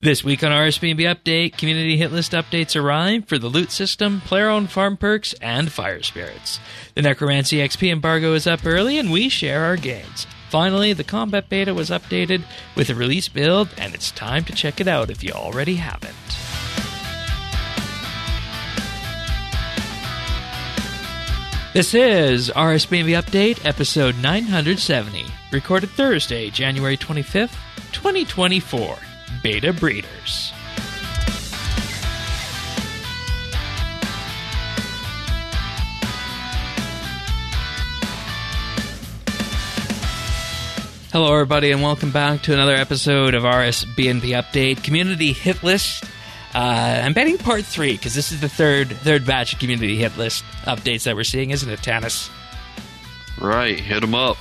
This week on RSBNB Update, community hit list updates arrive for the loot system, player owned farm perks, and fire spirits. The Necromancy XP embargo is up early, and we share our gains. Finally, the combat beta was updated with a release build, and it's time to check it out if you already haven't. This is RSBNB Update, episode 970, recorded Thursday, January 25th, 2024. Beta Breeders. Hello, everybody, and welcome back to another episode of RSBNB Update Community Hit List. Uh, I'm betting part three because this is the third third batch of community hit list updates that we're seeing, isn't it, Tannis? Right, hit them up.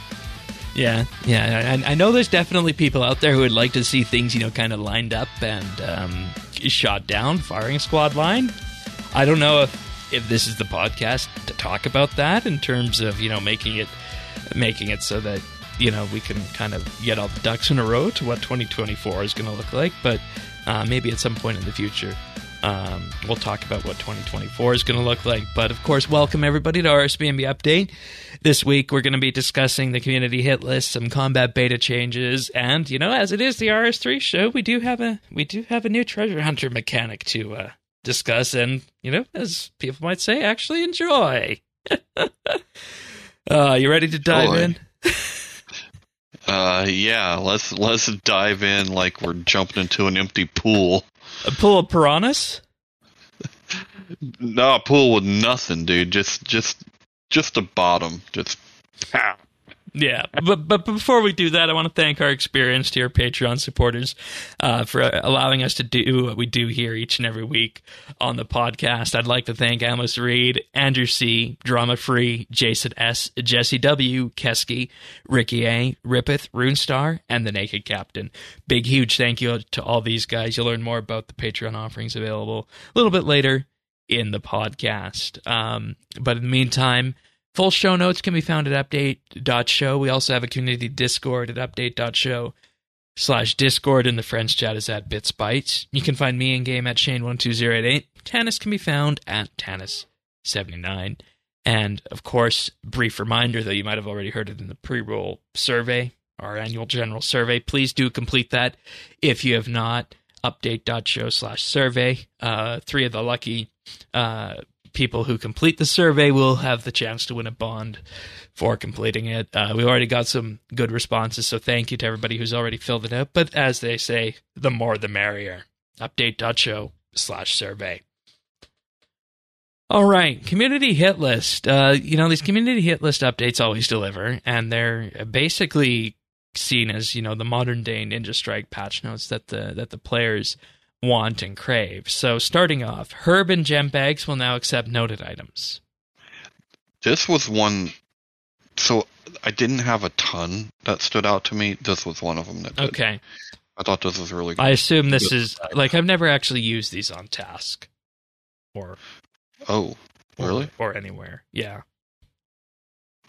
Yeah, yeah. I, I know there's definitely people out there who would like to see things, you know, kind of lined up and um, shot down, firing squad line. I don't know if if this is the podcast to talk about that in terms of you know making it making it so that you know we can kind of get all the ducks in a row to what 2024 is going to look like. But uh, maybe at some point in the future, um, we'll talk about what 2024 is going to look like. But of course, welcome everybody to RSBNB Update. This week, we're going to be discussing the community hit list, some combat beta changes, and you know, as it is the RS3 show, we do have a we do have a new treasure hunter mechanic to uh, discuss, and you know, as people might say, actually enjoy. uh, you ready to dive Boy. in? Uh, yeah, let's let's dive in like we're jumping into an empty pool. A pool of piranhas. No, a pool with nothing, dude. Just just just a bottom. Just pow. Yeah, but but before we do that, I want to thank our experienced here Patreon supporters uh, for allowing us to do what we do here each and every week on the podcast. I'd like to thank Amos Reed, Andrew C, Drama Free, Jason S, Jesse W, Kesky, Ricky A, Rippeth, Runestar, and the Naked Captain. Big huge thank you to all these guys. You'll learn more about the Patreon offerings available a little bit later in the podcast. Um, but in the meantime. Full show notes can be found at update.show. We also have a community Discord at update.show slash Discord, and the friends chat is at Bits Bytes. You can find me in game at Shane12088. Tannis can be found at Tannis79. And of course, brief reminder, though you might have already heard it in the pre roll survey, our annual general survey. Please do complete that if you have not. Update.show slash survey. Uh, three of the lucky uh, people who complete the survey will have the chance to win a bond for completing it. Uh, we already got some good responses, so thank you to everybody who's already filled it out. But as they say, the more the merrier. Update.show slash survey. All right, community hit list. Uh, you know, these community hit list updates always deliver, and they're basically seen as you know the modern day Ninja Strike patch notes that the that the players want and crave. So, starting off, herb and gem bags will now accept noted items. This was one. So I didn't have a ton that stood out to me. This was one of them that. Did. Okay, I thought this was really. good. I assume this Good. is like I've never actually used these on task, or Oh, really? or, or anywhere. Yeah,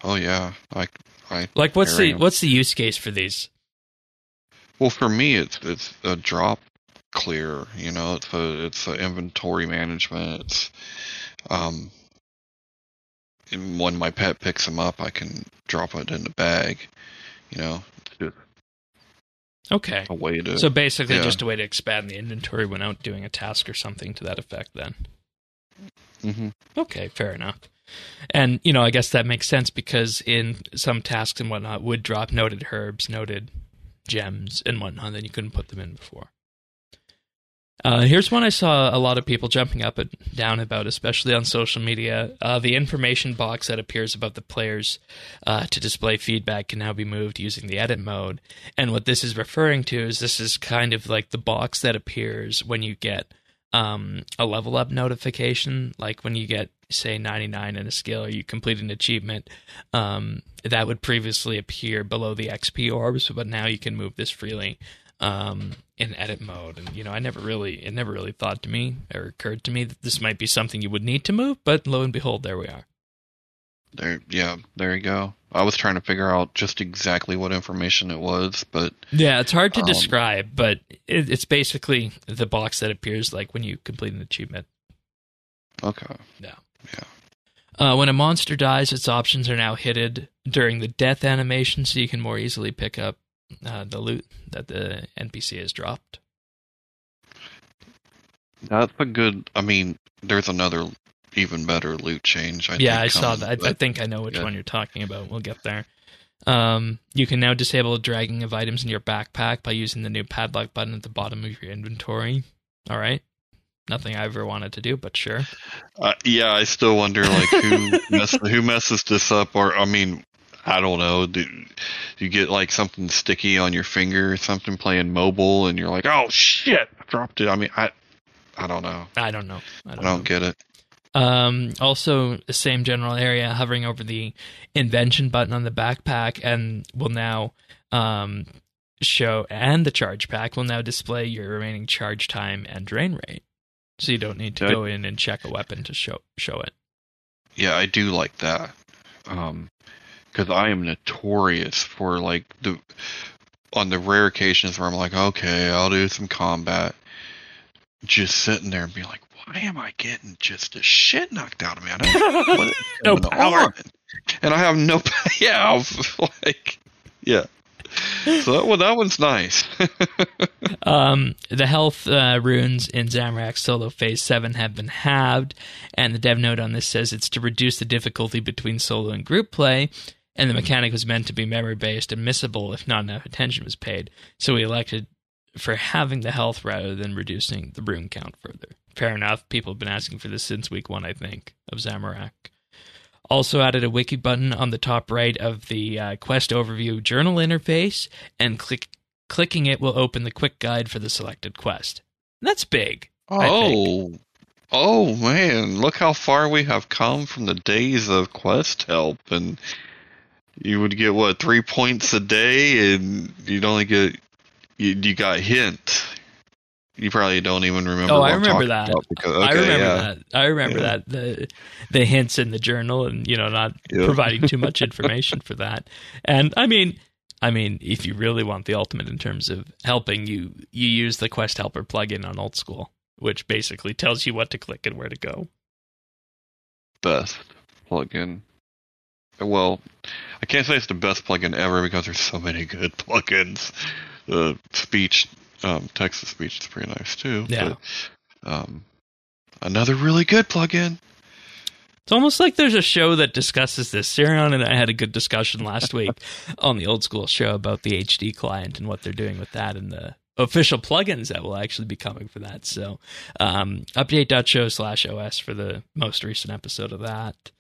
Oh yeah. I I like what's the what's the use case for these? Well, for me, it's it's a drop clear. You know, it's a it's a inventory management. It's um, and when my pet picks them up, I can drop it in the bag. You know, Okay, a way to. so basically yeah. just a way to expand the inventory when out doing a task or something to that effect. Then. mm-hmm. Okay, fair enough. And you know, I guess that makes sense because in some tasks and whatnot would drop noted herbs, noted gems, and whatnot. Then you couldn't put them in before. Uh, here's one I saw a lot of people jumping up and down about, especially on social media. Uh, the information box that appears above the players uh, to display feedback can now be moved using the edit mode. And what this is referring to is this is kind of like the box that appears when you get um, a level up notification, like when you get say 99 in a skill or you complete an achievement, um, that would previously appear below the XP orbs, but now you can move this freely um, in edit mode. And you know, I never really, it never really thought to me or occurred to me that this might be something you would need to move, but lo and behold, there we are. There, yeah, there you go. I was trying to figure out just exactly what information it was, but Yeah, it's hard to Um, describe, but it, it's basically the box that appears like when you complete an achievement. okay. Yeah. Yeah. Uh, when a monster dies, its options are now hidden during the death animation, so you can more easily pick up uh, the loot that the NPC has dropped. That's a good. I mean, there's another even better loot change. I yeah, think, I saw that. I, I think I know which yeah. one you're talking about. We'll get there. Um, you can now disable dragging of items in your backpack by using the new padlock button at the bottom of your inventory. All right. Nothing I ever wanted to do, but sure. Uh, yeah, I still wonder like who mess, who messes this up, or I mean, I don't know. Do you get like something sticky on your finger or something playing mobile, and you're like, oh shit, I dropped it. I mean, I I don't know. I don't know. I I don't, don't know. get it. Um, also, the same general area, hovering over the invention button on the backpack, and will now um, show, and the charge pack will now display your remaining charge time and drain rate. So you don't need to go in and check a weapon to show show it. Yeah, I do like that. Um, because I am notorious for like the on the rare occasions where I'm like, okay, I'll do some combat. Just sitting there and be like, why am I getting just a shit knocked out of me? I don't know No power. on. and I have no. Yeah, like, yeah. So that one, that one's nice. Um, the health uh, runes in Zamorak Solo Phase 7 have been halved, and the dev note on this says it's to reduce the difficulty between solo and group play, and the mechanic was meant to be memory based and missable if not enough attention was paid. So we elected for having the health rather than reducing the rune count further. Fair enough. People have been asking for this since week one, I think, of Zamorak. Also added a wiki button on the top right of the uh, quest overview journal interface, and click clicking it will open the quick guide for the selected quest. That's big. Oh, oh man! Look how far we have come from the days of quest help, and you would get what three points a day, and you'd only get you, you got hint. You probably don't even remember. Oh, I remember that. because- I remember yeah. that. I remember Yeah. that the the hints in the journal and you know not Yep. providing too much information for that. And I mean, I mean, if you really want the ultimate in terms of helping, you you use the Quest Helper plugin on Old School, which basically tells you what to click and where to go. best plugin. Well, I can't say it's the best plugin ever because there's so many good plugins. The speech, um, text to speech is pretty nice too. Yeah. But, um, another really good plugin. It's almost like there's a show that discusses this. Sirion and I had a good discussion last week on the old school show about the HD client and what they're doing with that and the official plugins that will actually be coming for that. So, um, update.show slash OS for the most recent episode of that.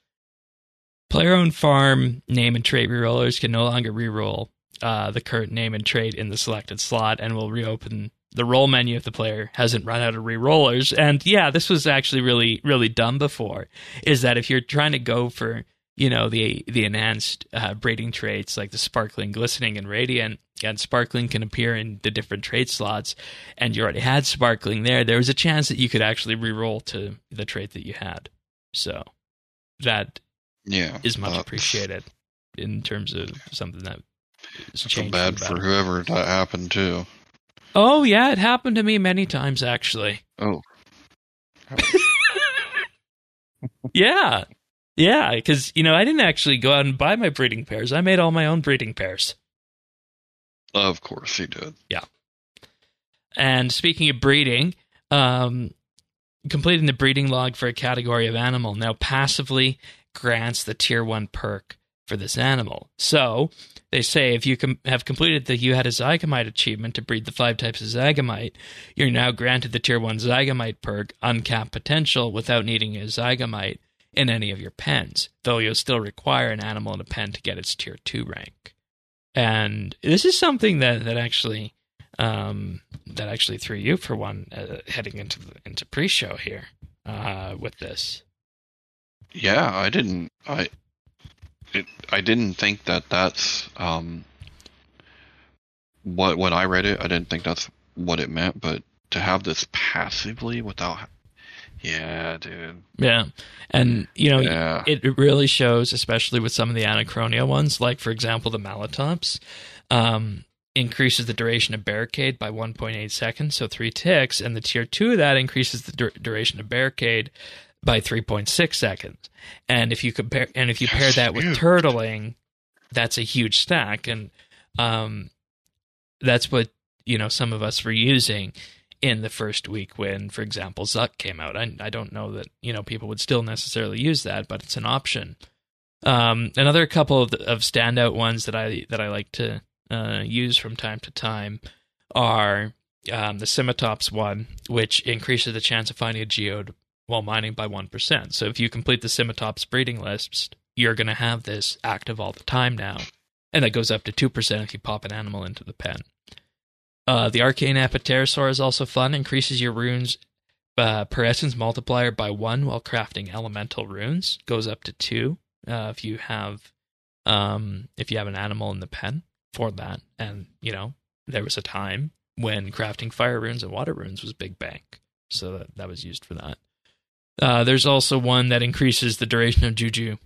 Player owned farm name and trait rerollers can no longer reroll uh, the current name and trait in the selected slot and will reopen the roll menu if the player hasn't run out of rerollers. And yeah, this was actually really, really dumb before. Is that if you're trying to go for you know the the enhanced uh, traits like the sparkling, glistening, and radiant, and sparkling can appear in the different trait slots, and you already had sparkling there, there was a chance that you could actually reroll to the trait that you had. So that Yeah, is much that's- appreciated in terms of something that is changed. bad for better. whoever that happened to. Oh yeah, it happened to me many times actually. Oh, Yeah. Yeah, because you know I didn't actually go out and buy my breeding pairs. I made all my own breeding pairs. of course he did. Yeah. And speaking of breeding, um, completing the breeding log for a category of animal now passively grants the tier one perk for this animal. So they say if you com- have completed the You Had a Zygomite achievement to breed the five types of Zygomite, you're now granted the tier one Zygomite perk, uncapped potential, without needing a Zygomite in any of your pens, though you'll still require an animal in a pen to get its tier two rank. And this is something that, that actually um, that actually threw you for one uh, heading into the, into pre-show here uh, with this. Yeah, I didn't. I it. I didn't think that that's um. What when I read it, I didn't think that's what it meant. But to have this passively without Yeah, dude. Yeah. And, you know, Yeah. it it really shows, especially with some of the Anachronia ones, like, for example, the Malletops, um, increases the duration of barricade by 1.8 seconds, so three ticks. And the tier two of that increases the dur- duration of barricade by 3.6 seconds. And if you compare, and if you pair that with turtling, that's a huge stack. And, um, that's what, you know, some of us were using in the first week when, for example, Zuk came out. I, I don't know that you know people would still necessarily use that, but it's an option. Um, another couple of, of standout ones that I that I like to uh, use from time to time are um, the Scimitops one, which increases the chance of finding a geode while mining by one percent. So if you complete the Scimitops breeding list, you're going to have this active all the time now, and that goes up to two percent if you pop an animal into the pen. Uh, the arcane apoterrasaur is also fun. Increases your runes uh, per essence multiplier by one while crafting elemental runes. Goes up to two uh, if you have um, if you have an animal in the pen for that. And you know there was a time when crafting fire runes and water runes was big bank, so that, that was used for that. Uh, there's also one that increases the duration of juju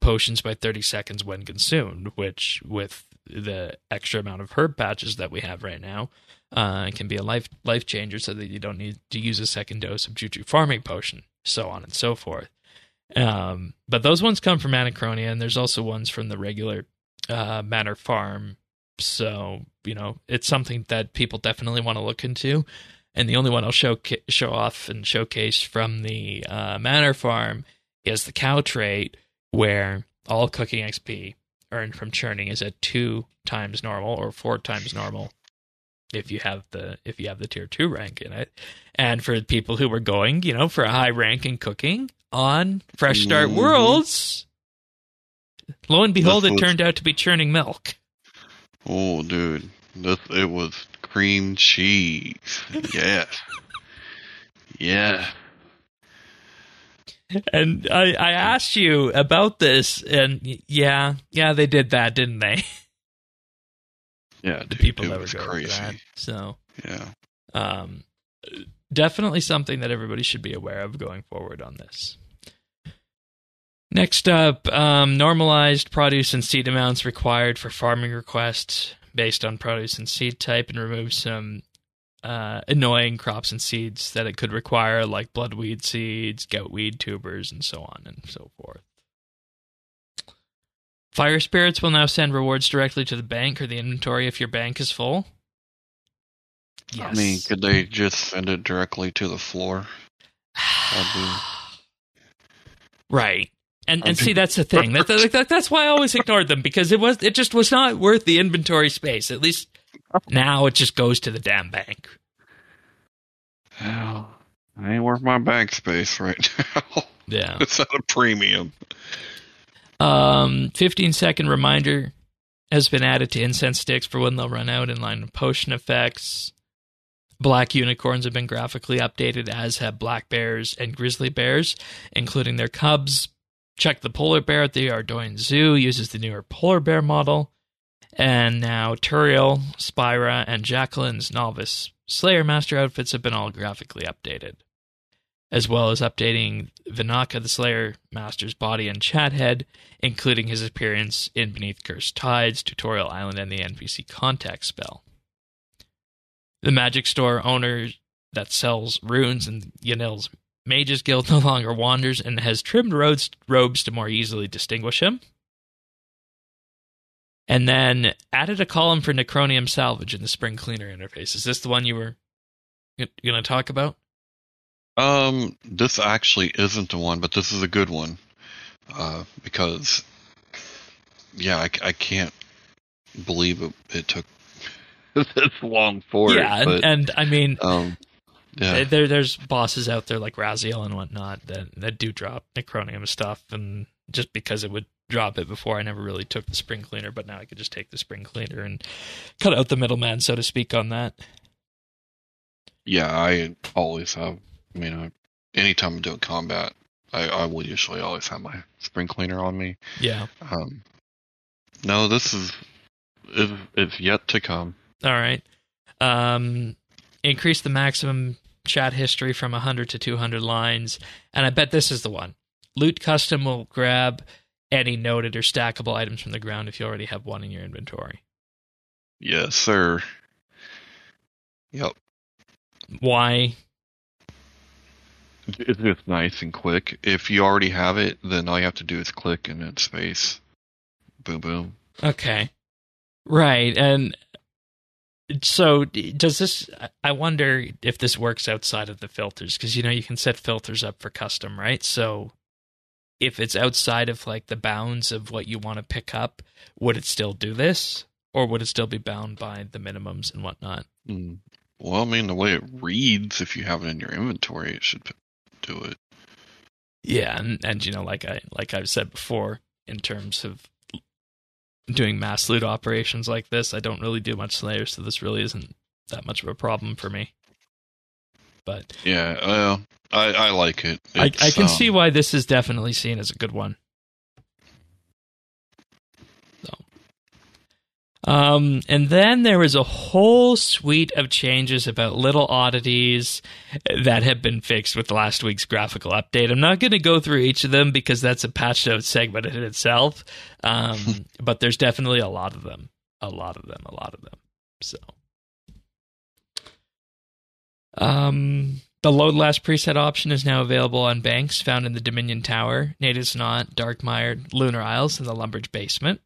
potions by 30 seconds when consumed, which with the extra amount of herb patches that we have right now, uh, can be a life life changer so that you don't need to use a second dose of juju farming potion, so on and so forth. Um, but those ones come from Anachronia, and there's also ones from the regular uh, Manor Farm. So you know, it's something that people definitely want to look into. And the only one I'll show show off and showcase from the uh, Manor Farm is the cow trait, where all cooking XP earned from churning is at two times normal or four times normal if you have the if you have the tier two rank in it. And for people who were going, you know, for a high rank in cooking on Fresh Start Mhm. Worlds, lo and behold, That's it turned out to be churning milk. Oh, dude, this it was cream cheese. Yes. yeah. And I, I asked you about this, and yeah, yeah, they did that, didn't they? Yeah, the people that was going crazy. that. So, Yeah. um, definitely something that everybody should be aware of going forward on this. Next up, um, normalized produce and seed amounts required for farming requests based on produce and seed type, and remove some uh, annoying crops and seeds that it could require, like bloodweed seeds, goutweed tubers, and so on and so forth. Fire spirits will now send rewards directly to the bank or the inventory if your bank is full. Yes. I mean, could they just send it directly to the floor? That'd right. And and see that's the thing. That, that, that- that's why I always ignored them because it was it just was not worth the inventory space. At least now it just goes to the damn bank. Hell, I ain't worth my bank space right now. Yeah. it's at a premium. Um, 15 second reminder has been added to incense sticks for when they'll run out in line with potion effects. Black unicorns have been graphically updated, as have black bears and grizzly bears, including their cubs. Check the polar bear at the Ardougne Zoo uses the newer polar bear model. And now Turael, Spria, and Jacquelyn's novice Slayer Master outfits have been all graphically updated as well as updating Vannaka the Slayer Master's body and chat head, including his appearance in Beneath Cursed Tides, Tutorial Island, and the NPC contact spell. The magic store owner that sells runes in Yanille's Mages Guild no longer wanders and has trimmed robes, robes to more easily distinguish him. And then added a column for Necronium salvage in the spring cleaner interface. Is this the one you were going to talk about? Um, this actually isn't the one, but this is a good one. Uh, because, yeah, I, I can't believe it, it took this long for yeah, it. But, and, and I mean, um, yeah, there there's bosses out there like Rasial and whatnot that that do drop Necronium stuff, and just because it would drop it before, I never really took the spring cleaner, but now I could just take the spring cleaner and cut out the middleman, so to speak, on that. yeah, I always have. I mean, I, anytime I'm doing combat, I, I will usually always have my spring cleaner on me. Yeah. Um, no, this is it, it's yet to come. All right. Um, increase the maximum chat history from 100 to 200 lines, and I bet this is the one. Loot Custom will grab any noted or stackable items from the ground if you already have one in your inventory. Yes, sir. Yep. Why? It's just nice and quick. If you already have it, then all you have to do is click and then space. Boom, boom. Okay. Right. And so does this I wonder if this works outside of the filters because you know you can set filters up for custom, right? So if it's outside of like the bounds of what you want to pick up, would it still do this? Or would it still be bound by the minimums and whatnot? Mm. Well, I mean, the way it reads, if you have it in your inventory, it should do it. Yeah, and, and you know, like I like I've said before, in terms of doing mass loot operations like this, I don't really do much Slayer, so this really isn't that much of a problem for me. But yeah, uh, I I like it. I, I can um, see why this is definitely seen as a good one. Um, and then there was a whole suite of changes about little oddities that have been fixed with last week's graphical update. I'm not going to go through each of them because that's a patch note segment in itself. Um, but there's definitely a lot of them. A lot of them. A lot of them. So. Um, the load last preset option is now available on banks found in the Dominion Tower, Natives Knot, Darkmeyer, Lunar Isles, and the Lumbridge Basement.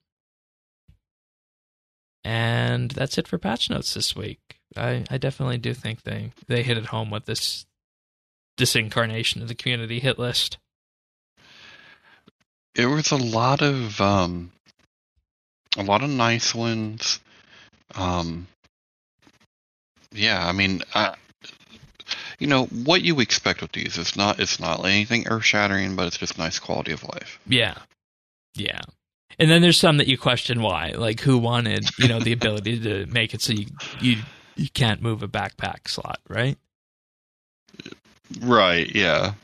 And that's it for patch notes this week. I, I definitely do think they, they hit it home with this this incarnation of the community hit list. It was a lot of um, a lot of nice ones. Um, yeah, I mean, I, you know what you expect with these. It's not it's not anything earth shattering, but it's just nice quality of life. Yeah, yeah. And then there's some that you question why, like who wanted, you know, the ability to make it so you you you can't move a backpack slot, right? Right. Yeah.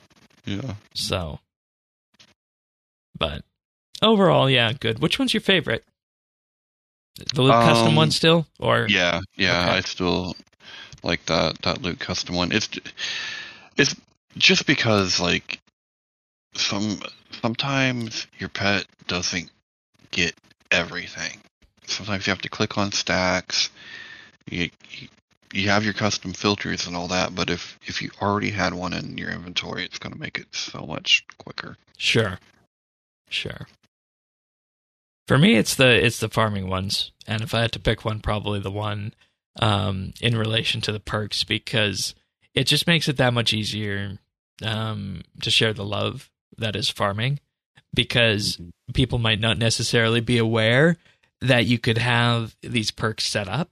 Yeah. So, but overall, yeah, good. Which one's your favorite? The loot um, custom one still, or yeah, yeah, okay. I still like that that loot custom one. It's it's just because like some sometimes your pet doesn't get everything. Sometimes you have to click on stacks. You, you, have your custom filters and all that, but if if you already had one in your inventory, it's going to make it so much quicker. Sure, sure. For me, it's the it's the farming ones, and if I had to pick one, probably the one um, in relation to the perks because it just makes it that much easier um, to share the love that is farming because mm-hmm. people might not necessarily be aware that you could have these perks set up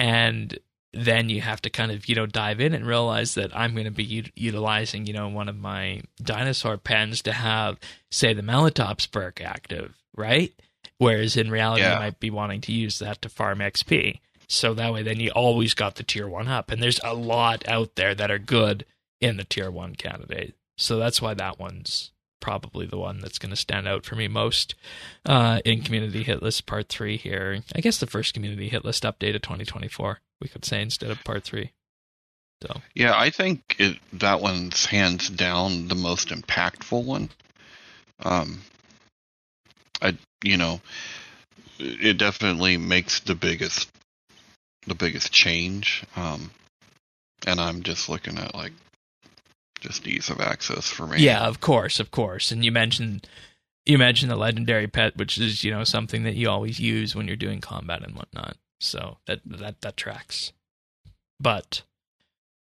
and then you have to kind of you know dive in and realize that I'm going to be u- utilizing you know one of my dinosaur pens to have say the Malletops perk active, right? Whereas in reality, yeah. you might be wanting to use that to farm XP. So that way, then you always got the tier one up, and there's a lot out there that are good in the tier one candidate. So that's why that one's probably the one that's going to stand out for me most uh, in community hit list part three here. I guess the first community hit list update of 2024, we could say instead of part three. So yeah, I think it, that one's hands down the most impactful one. Um, I you know, it definitely makes the biggest the biggest change. Um, and I'm just looking at like just ease of access for me. Yeah, of course, of course. And you mentioned you mentioned the legendary pet, which is you know something that you always use when you're doing combat and whatnot. So that that that tracks. But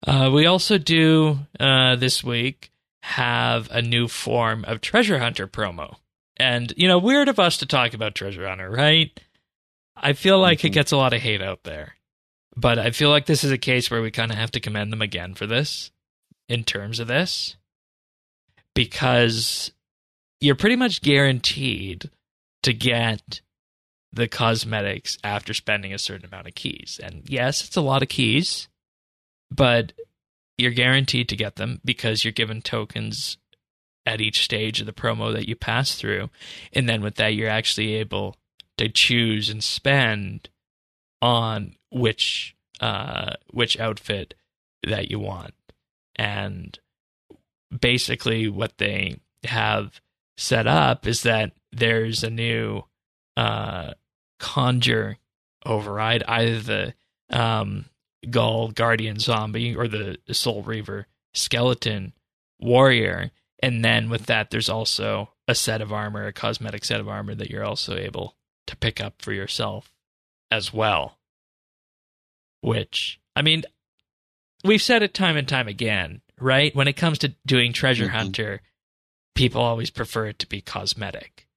uh, we also do uh, this week have a new form of treasure hunter promo, and you know, weird of us to talk about treasure hunter, right? I feel like mm-hmm. it gets a lot of hate out there, but I feel like this is a case where we kind of have to commend them again for this in terms of this because you're pretty much guaranteed to get the cosmetics after spending a certain amount of keys. And yes, it's a lot of keys, but you're guaranteed to get them because you're given tokens at each stage of the promo that you pass through. And then with that, you're actually able to choose and spend on which uh, which outfit that you want. And basically what they have set up is that there's a new uh, conjure override, either the um, Ghaul Guardian Zombie or the Soul Reaver Skeleton Warrior. And then with that, there's also a set of armor, a cosmetic set of armor that you're also able to pick up for yourself as well. Which, I mean, we've said it time and time again, right? When it comes to doing Treasure Mhm. Hunter, people always prefer it to be cosmetic.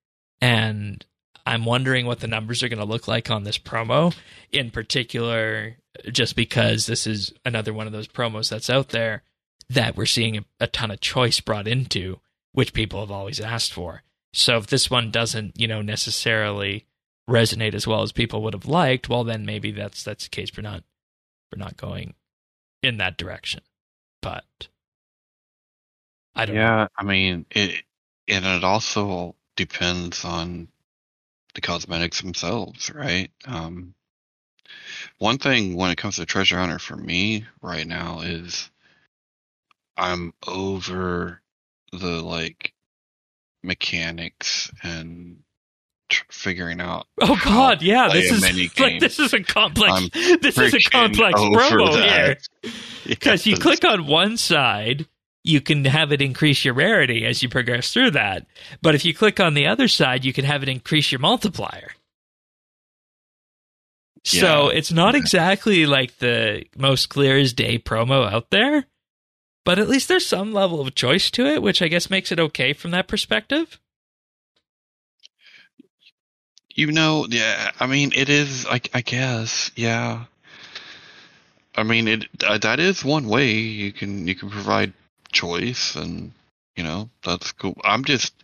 And I'm wondering what the numbers are going to look like on this promo, in particular, just because this is another one of those promos that's out there that we're seeing a, a ton of choice brought into, which people have always asked for. So if this one doesn't, you know, necessarily resonate as well as people would have liked, well, then maybe that's that's the case for not for not going in that direction. But I don't know. Yeah, I mean it, and it also depends on the cosmetics themselves, right? Um, one thing when it comes to Treasure Hunter for me right now is I'm over the like mechanics and tr- figuring out. Oh God, yeah, this is like this is a complex. I'm this is a complex promo that. here because you click on one side, you can have it increase your rarity as you progress through that. But if you click on the other side, you can have it increase your multiplier. So Yeah. it's not exactly like the most clear as day promo out there, but at least there's some level of choice to it, which I guess makes it okay from that perspective. You know, yeah. I mean, it is. I, I guess, yeah. I mean, it uh, that is one way you can you can provide choice, and you know that's cool. I'm just,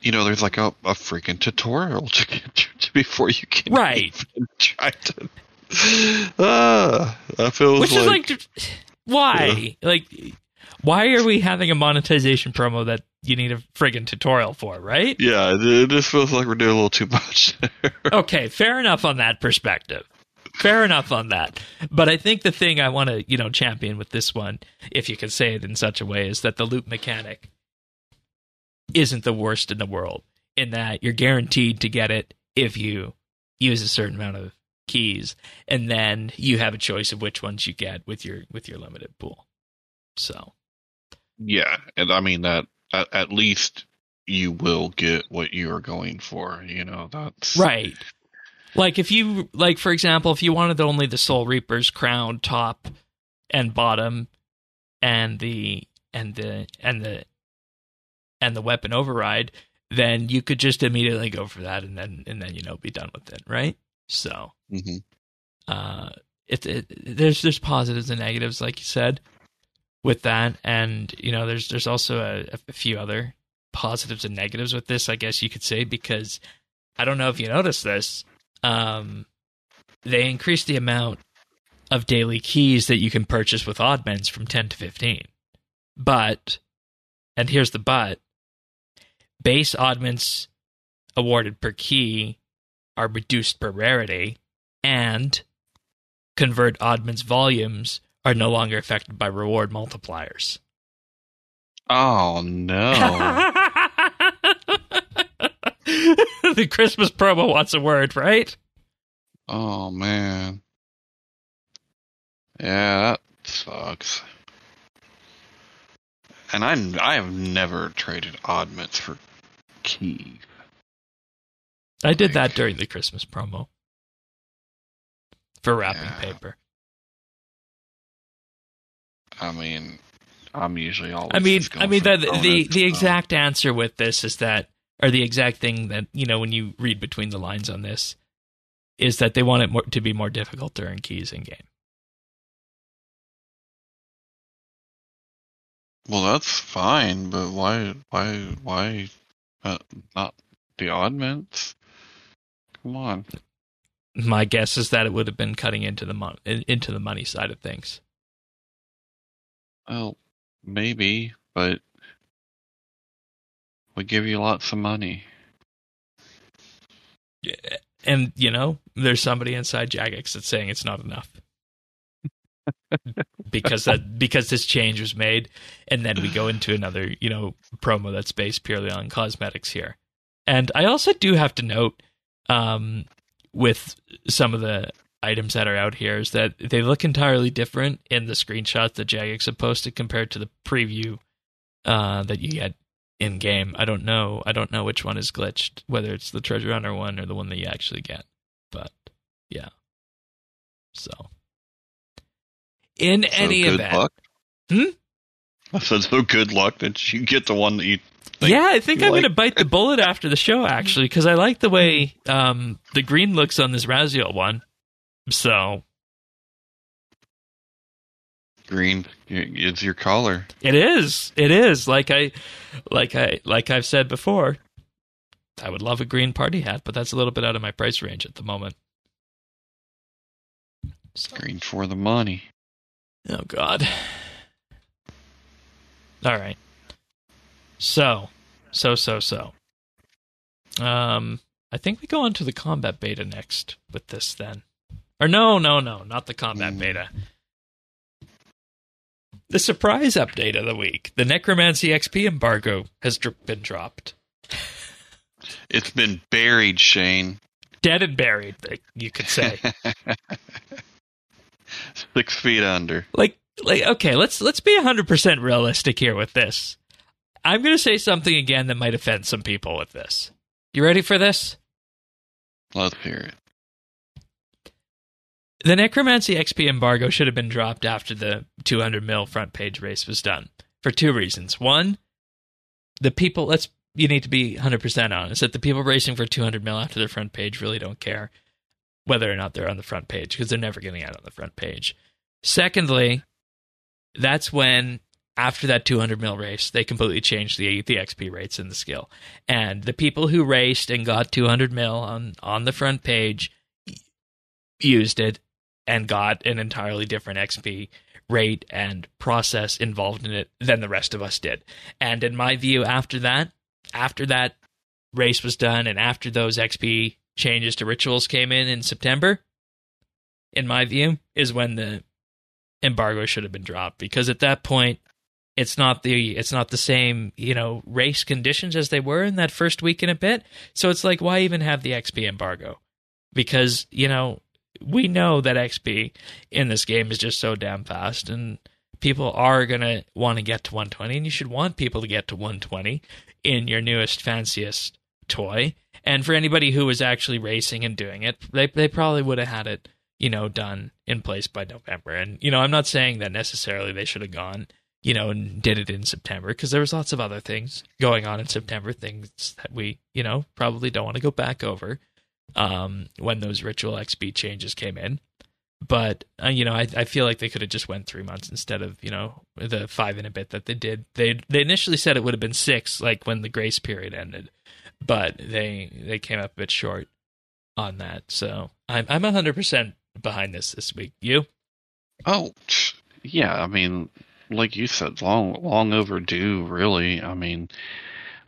you know, there's like a, a freaking tutorial to get to before you can Right. even try to. Ah, that feels Which like, is like, why? Like, why are we having a monetization promo that you need a friggin' tutorial for, right? yeah, it just feels like we're doing a little too much. okay, fair enough on that perspective. Fair enough on that. But I think the thing I want to, you know, champion with this one, if you can say it in such a way, is that the loop mechanic isn't the worst in the world in that you're guaranteed to get it if you use a certain amount of keys and then you have a choice of which ones you get with your with your limited pool. So, Yeah, and I mean that at, at least you will get what you are going for. You know that's Right. Like if you like for example, if you wanted only the Soul Reaper's crown top and bottom and the and the and the and the weapon override, then you could just immediately go for that and then and then you know be done with it, right? So, hmm uh it, it there's there's positives and negatives like you said with that. And you know there's there's also a, a few other positives and negatives with this i guess you could say because i don't know if you noticed this um they increased the amount of daily keys that you can purchase with oddments from 10 to 15 but and here's the but base oddments awarded per key are reduced per rarity and convert oddments volumes are no longer affected by reward multipliers. Oh no! the Christmas promo wants a word, right? oh man! Yeah, that sucks. And I I have never traded oddments for keys. I did that during the Christmas promo for wrapping Yeah. paper. I mean, I'm usually always. I mean, I mean the the bonus, the exact answer with this is that, or the exact thing that you know when you read between the lines on this, is that they want it more, to be more difficult to earn keys in game. Well, that's fine, but why, why, why, uh, not the oddments? Come on. My guess is that it would have been cutting into the mon- into the money side of things. Well, maybe, but we give you lots of money. Yeah, And you know, there's somebody inside Jagex that's saying it's not enough. because that because this change was made, and then we go into another you know promo that's based purely on cosmetics here. And I also do have to note, um, with some of the items that are out here, is that they look entirely different in the screenshots that Jagex have posted compared to the preview uh, that you get in game. I don't know. I don't know which one is glitched, whether it's the treasure hunter one or the one that you actually get. But yeah. So in So any good event, luck. Hmm? I said, so good luck that you get the one that you. think yeah, I think I'm like. going to bite the bullet after the show actually because I like the way um, the green looks on this Raziel one. So Green, it's your color. it is, it is like I, like I, like I've said before. I would love a green party hat, but that's a little bit out of my price range at the moment. So, Green for the money. oh God. All right. So, so, so, so. Um, I think we go on to the combat beta next with this then. Or no, no, no, not the combat Mm. beta. The surprise update of the week. The Necromancy XP embargo has been dropped. It's been buried, Shane. Dead and buried, you could say. Six feet under. like like okay, let's let's be 100% realistic here with this. I'm going to say something again that might offend some people with this. You ready for this? Let's hear it. The Necromancy XP embargo should have been dropped after the 200 mil front page race was done for two reasons. One, the people, let's, you need to be 100% honest that the people racing for 200 mil after their front page really don't care whether or not they're on the front page because they're never getting out on the front page. Secondly, that's when after that 200 mil race, they completely changed the the XP rates in the skill. And the people who raced and got 200 mil on on the front page used it and got an entirely different XP rate and process involved in it than the rest of us did. And in my view, after that, after that race was done and after those XP changes to rituals came in in September, in my view, is when the embargo should have been dropped. Because at that point it's not the it's not the same you know race conditions as they were in that first week and a bit. So it's like why even have the xp embargo? Because you know we know that xp in this game is just so damn fast and people are going to want to get to 120 and you should want people to get to 120 in your newest fanciest toy and for anybody who was actually racing and doing it they they probably would have had it you know, done in place by November. And, you know, I'm not saying that necessarily they should have gone, you know, and did it in September because there was lots of other things going on in September, things that we, you know, probably don't want to go back over um, when those ritual XP changes came in. But, uh, you know, I, I feel like they could have just went three months instead of, you know, the five and a bit that they did. They they initially said it would have been six, like when the grace period ended, but they they came up a bit short on that. So I'm I'm 100% behind this this week. You? Oh, yeah. I mean, like you said, long, long overdue. Really. I mean,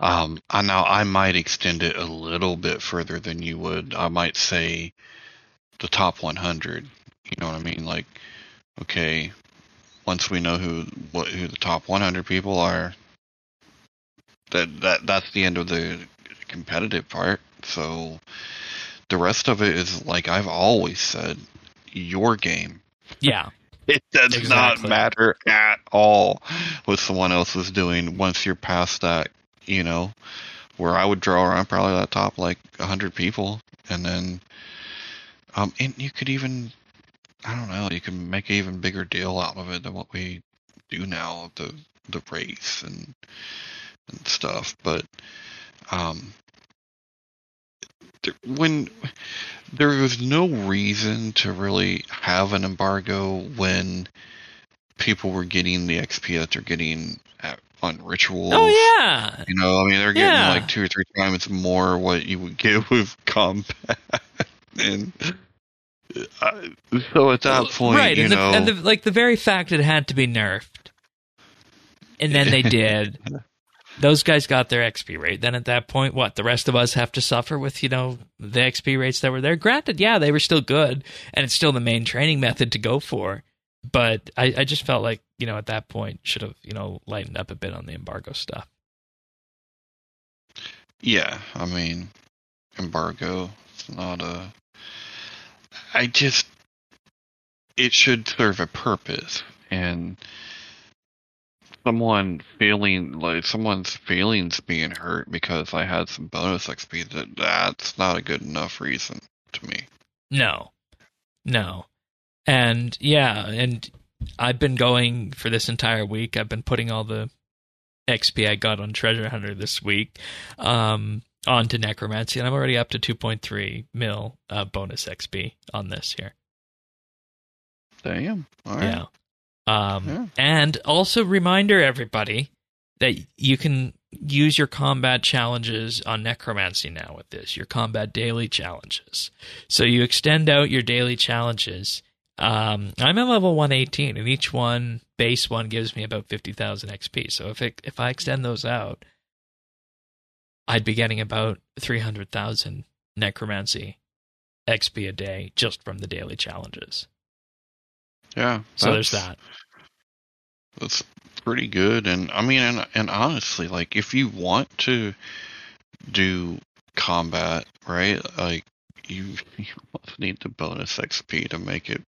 um, I now I might extend it a little bit further than you would. I might say the top 100. You know what I mean? Like, okay, once we know who what who the top 100 people are, that that that's the end of the competitive part. So the rest of it is like I've always said, your game. Yeah. It does Exactly. not matter at all what someone else is doing once you're past that, you know, where I would draw around probably that top like a hundred people, and then, um, and you could even, I don't know, you can make an even bigger deal out of it than what we do now, the the race and and stuff. But, um, when there was no reason to really have an embargo when people were getting the XP that they're getting at, on rituals. Oh yeah. You know, I mean, they're getting Yeah. like two or three times more what you would get with combat, and uh, so at that point, right, you and, the, know, and the, like the very fact it had to be nerfed, and then they did. Those guys got their XP rate. Then at that point, what the rest of us have to suffer with, you know, the XP rates that were there. Granted, yeah, they were still good, and it's still the main training method to go for. But I, I just felt like you know at that point should have you know lightened up a bit on the embargo stuff. Yeah, I mean, embargo. It's not a. I just. It should serve a purpose, and someone feeling like someone's feelings being hurt because I had some bonus XP. That that's not a good enough reason to me. No, no, and yeah, and I've been going for this entire week. I've been putting all the XP I got on Treasure Hunter this week um, onto Necromancy, and I'm already up to 2.3 mil uh, bonus XP on this here. Damn. All right. Yeah. Um, Yeah. And also, reminder everybody that you can use your combat challenges on Necromancy now with this, your combat daily challenges. So you extend out your daily challenges. Um, I'm at level 118, and each one, base one, gives me about 50,000 XP. So if it, if I extend those out, I'd be getting about 300,000 Necromancy XP a day just from the daily challenges. Yeah. So there's that. That's pretty good, and I mean, and and honestly, like if you want to do combat, right? Like you, you almost need the bonus XP to make it.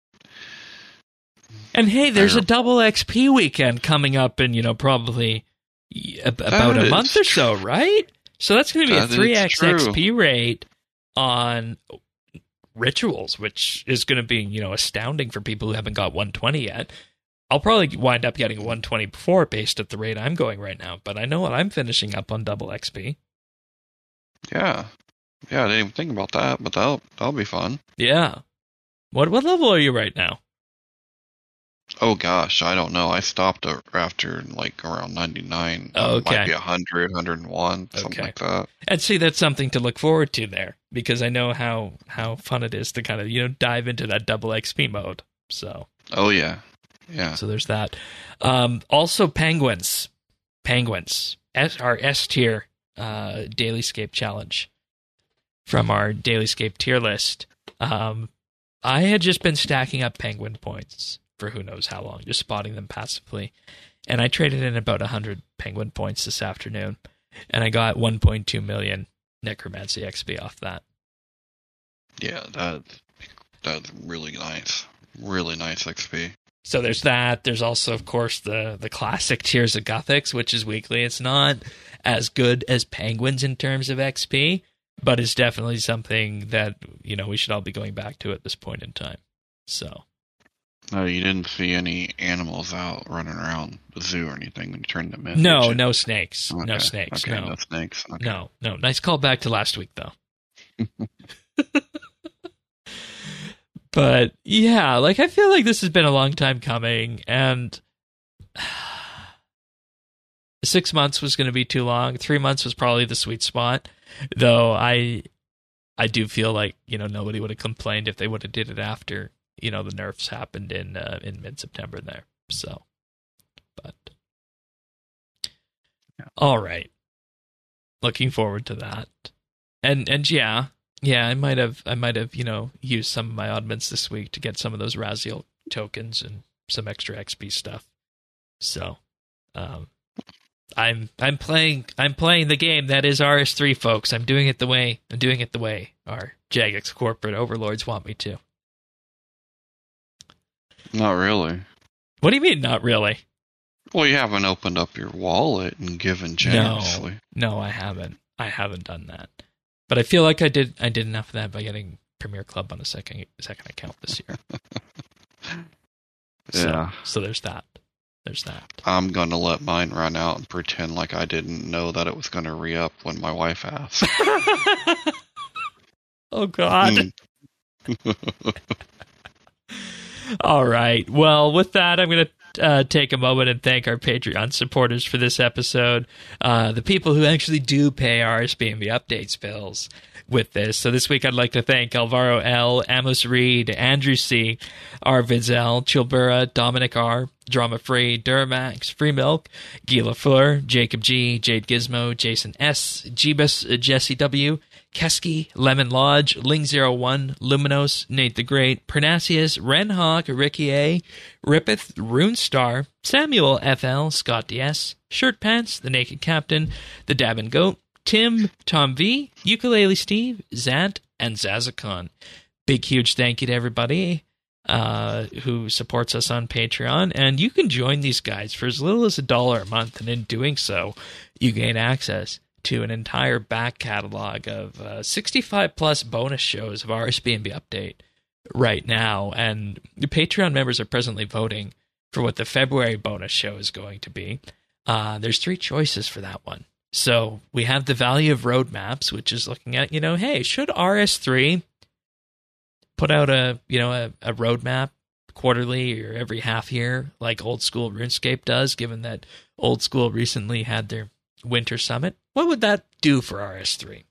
And hey, there's a double XP weekend coming up in, you know, probably about a month or so, right? So that's going to be a 3x. XP rate on rituals, which is going to be, you know, astounding for people who haven't got 120 yet. I'll probably wind up getting 120 before based at the rate I'm going right now, but I know what I'm finishing up on double XP. Yeah, yeah. I didn't even think about that, but that'll that'll be fun. Yeah. What what level are you right now? Oh gosh, I don't know. I stopped after like around ninety nine. Oh, okay. Might be 100, 101, something Okay. like that. And see, that's something to look forward to there because I know how how fun it is to kind of you know dive into that double XP mode. So Oh yeah, yeah. so there's that. Um, also, penguins, penguins, S, our S tier uh, Dailyscape challenge from our Dailyscape tier list. Um, I had just been stacking up penguin points for who knows how long, just spotting them passively, and I traded in about hundred penguin points this afternoon, and I got 1.2 million necromancy XP off that. Yeah, that that's really nice. Really nice XP. So there's that. There's also, of course, the the classic Tears of Guthix, which is weekly. It's not as good as Penguins in terms of XP, but it's definitely something that you know we should all be going back to at this point in time. So No, you didn't see any animals out running around the zoo or anything when you turned them in. no, no snakes, no snakes, Okay, no, no snakes. Okay. no, no. Nice call back to last week though. but yeah, like I feel like this has been a long time coming, and six months was going to be too long. Three months was probably the sweet spot, though. I I do feel like you know nobody would have complained if they would have did it after you know the nerfs happened in uh, in mid September there. So, but Yeah. all right, looking forward to that, and and yeah. Yeah, I might have I might have, you know, used some of my oddments this week to get some of those Raziel tokens and some extra XP stuff. So, um I'm I'm playing I'm playing the game that is RS3 folks. I'm doing it the way I'm doing it the way our Jagex corporate overlords want me to. Not really. What do you mean not really? Well, you haven't opened up your wallet and given generously. No, I haven't. I haven't done that. But I feel like I did I did enough of that by getting Premier Club on a second second account this year. So, Yeah. so there's that. There's that. I'm gonna let mine run out and pretend like I didn't know that it was gonna re up when my wife asked. oh God. Hmm. All right. Well, with that, I'm going to uh, take a moment and thank our Patreon supporters for this episode. Uh, the people who actually do pay RSBNB updates bills with this. So this week, I'd like to thank Alvaro L, Amos Reed, Andrew C, Arvid L, Chilbura, Dominic R, Drama Free, Duramax, Free Milk, Gila Fleur, Jacob G, Jade Gizmo, Jason S, Jeebus, Jesse W, Keski, Lemon Lodge, Ling01, Luminos, Nate the Great, Pernasius, Renhawk, Ricky A, Rippeth, Runestar, Samuel FL, Scott DS, Shirt Pants, The Naked Captain, The Dab and Goat, Tim, Tom V, Ukulele Steve, Zant, and Zazakon. Big, huge thank you to everybody uh, who supports us on Patreon. And you can join these guys for as little as a dollar a month. And in doing so, you gain access to an entire back catalog of uh, 65 plus bonus shows of RSBNB Update right now. And the Patreon members are presently voting for what the February bonus show is going to be. Uh, there's three choices for that one. So we have the value of roadmaps, which is looking at, you know, hey, should RS3 put out a, you know, a, a roadmap quarterly or every half year like old school RuneScape does, given that old school recently had their winter summit? What would that do for RS3?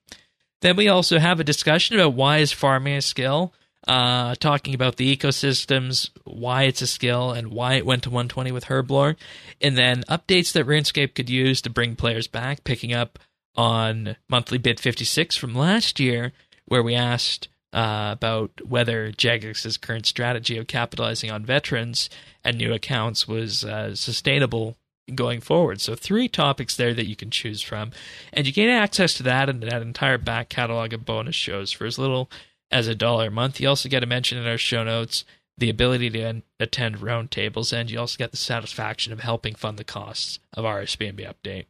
Then we also have a discussion about why is farming a skill, uh, talking about the ecosystems, why it's a skill, and why it went to 120 with Herblore, and then updates that RuneScape could use to bring players back, picking up on monthly bid 56 from last year, where we asked uh, about whether Jagex's current strategy of capitalizing on veterans and new accounts was uh, sustainable going forward. So three topics there that you can choose from, and you gain access to that and that entire back catalog of bonus shows for as little as a dollar a month. You also get a mention in our show notes, the ability to attend roundtables, and you also get the satisfaction of helping fund the costs of RSBNB update.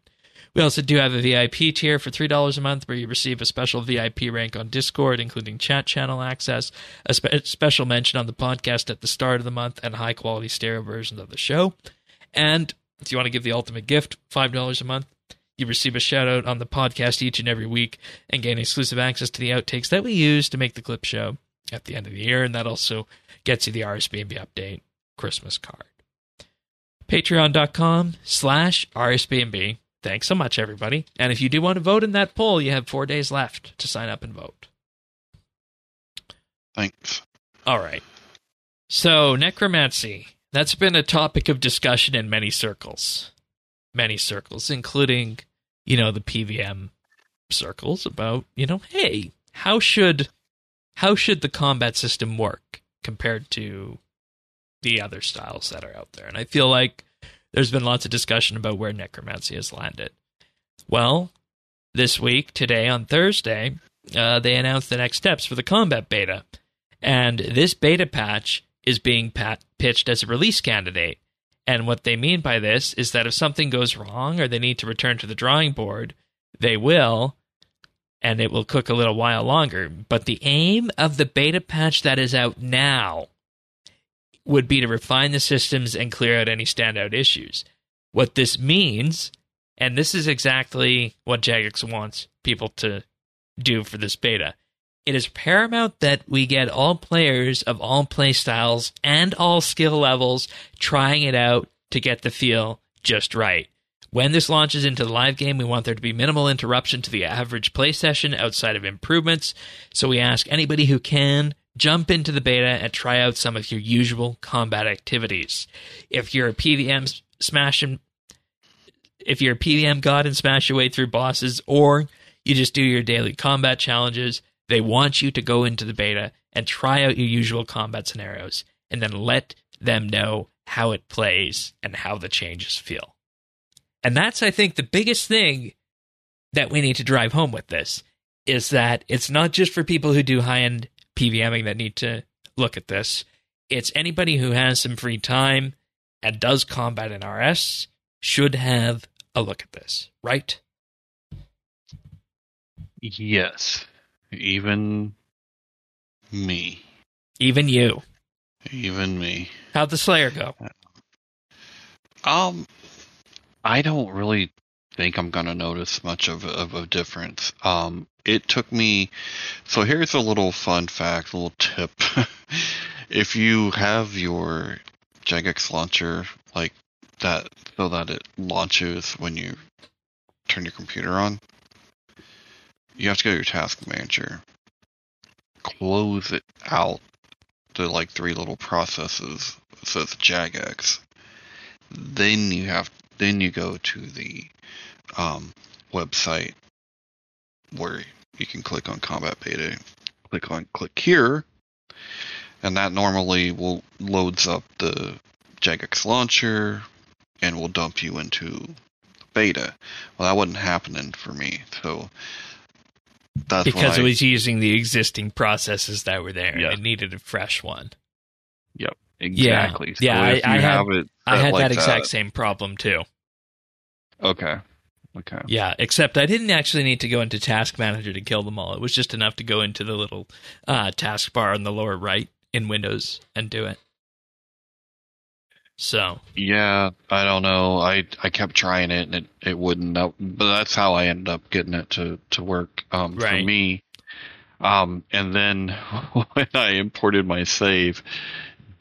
We also do have a VIP tier for $3 a month where you receive a special VIP rank on Discord, including chat channel access, a spe- special mention on the podcast at the start of the month, and high quality stereo versions of the show. And if you want to give the ultimate gift, $5 a month, you receive a shout out on the podcast each and every week and gain exclusive access to the outtakes that we use to make the clip show at the end of the year. And that also gets you the RSBNB update Christmas card. Patreon.com slash RSBNB. Thanks so much, everybody. And if you do want to vote in that poll, you have four days left to sign up and vote. Thanks. All right. So, necromancy. That's been a topic of discussion in many circles. Many circles, including, you know, the PVM circles about, you know, hey, how should how should the combat system work compared to the other styles that are out there? And I feel like there's been lots of discussion about where necromancy has landed. Well, this week, today on Thursday, uh, they announced the next steps for the combat beta. And this beta patch is being pat- pitched as a release candidate. And what they mean by this is that if something goes wrong or they need to return to the drawing board, they will, and it will cook a little while longer. But the aim of the beta patch that is out now would be to refine the systems and clear out any standout issues. What this means, and this is exactly what Jagex wants people to do for this beta. It is paramount that we get all players of all playstyles and all skill levels trying it out to get the feel just right. When this launches into the live game, we want there to be minimal interruption to the average play session outside of improvements. So we ask anybody who can jump into the beta and try out some of your usual combat activities. If you're a PVM smashing, if you're a PVM god and smash your way through bosses, or you just do your daily combat challenges, they want you to go into the beta and try out your usual combat scenarios, and then let them know how it plays and how the changes feel. And that's, I think, the biggest thing that we need to drive home with this is that it's not just for people who do high end PVMing that need to look at this. It's anybody who has some free time and does combat in RS should have a look at this, right? Yes. Even me. Even you. Even me. How'd the Slayer go? Um, I don't really think I'm gonna notice much of of a difference. Um, it took me. So here's a little fun fact, a little tip. if you have your Jagex launcher like that, so that it launches when you turn your computer on, you have to go to your task manager, close it out to like three little processes. It says Jagex. Then you have then you go to the um, website where you can click on combat beta, click on click here, and that normally will loads up the Jagex launcher and will dump you into beta. Well, that wasn't happening for me, so that's because it was using the existing processes that were there Yeah. and it needed a fresh one. Yep. Exactly. Yeah, so I- if you I had- have it, I had like that exact same problem too. Okay, okay. Yeah, except I didn't actually need to go into Task Manager to kill them all. It was just enough to go into the little uh, taskbar on the lower right in Windows and do it. So Yeah, I don't know. I I kept trying it and it, it wouldn't. But that's how I ended up getting it to to work um, for me. Um, and then when I imported my save,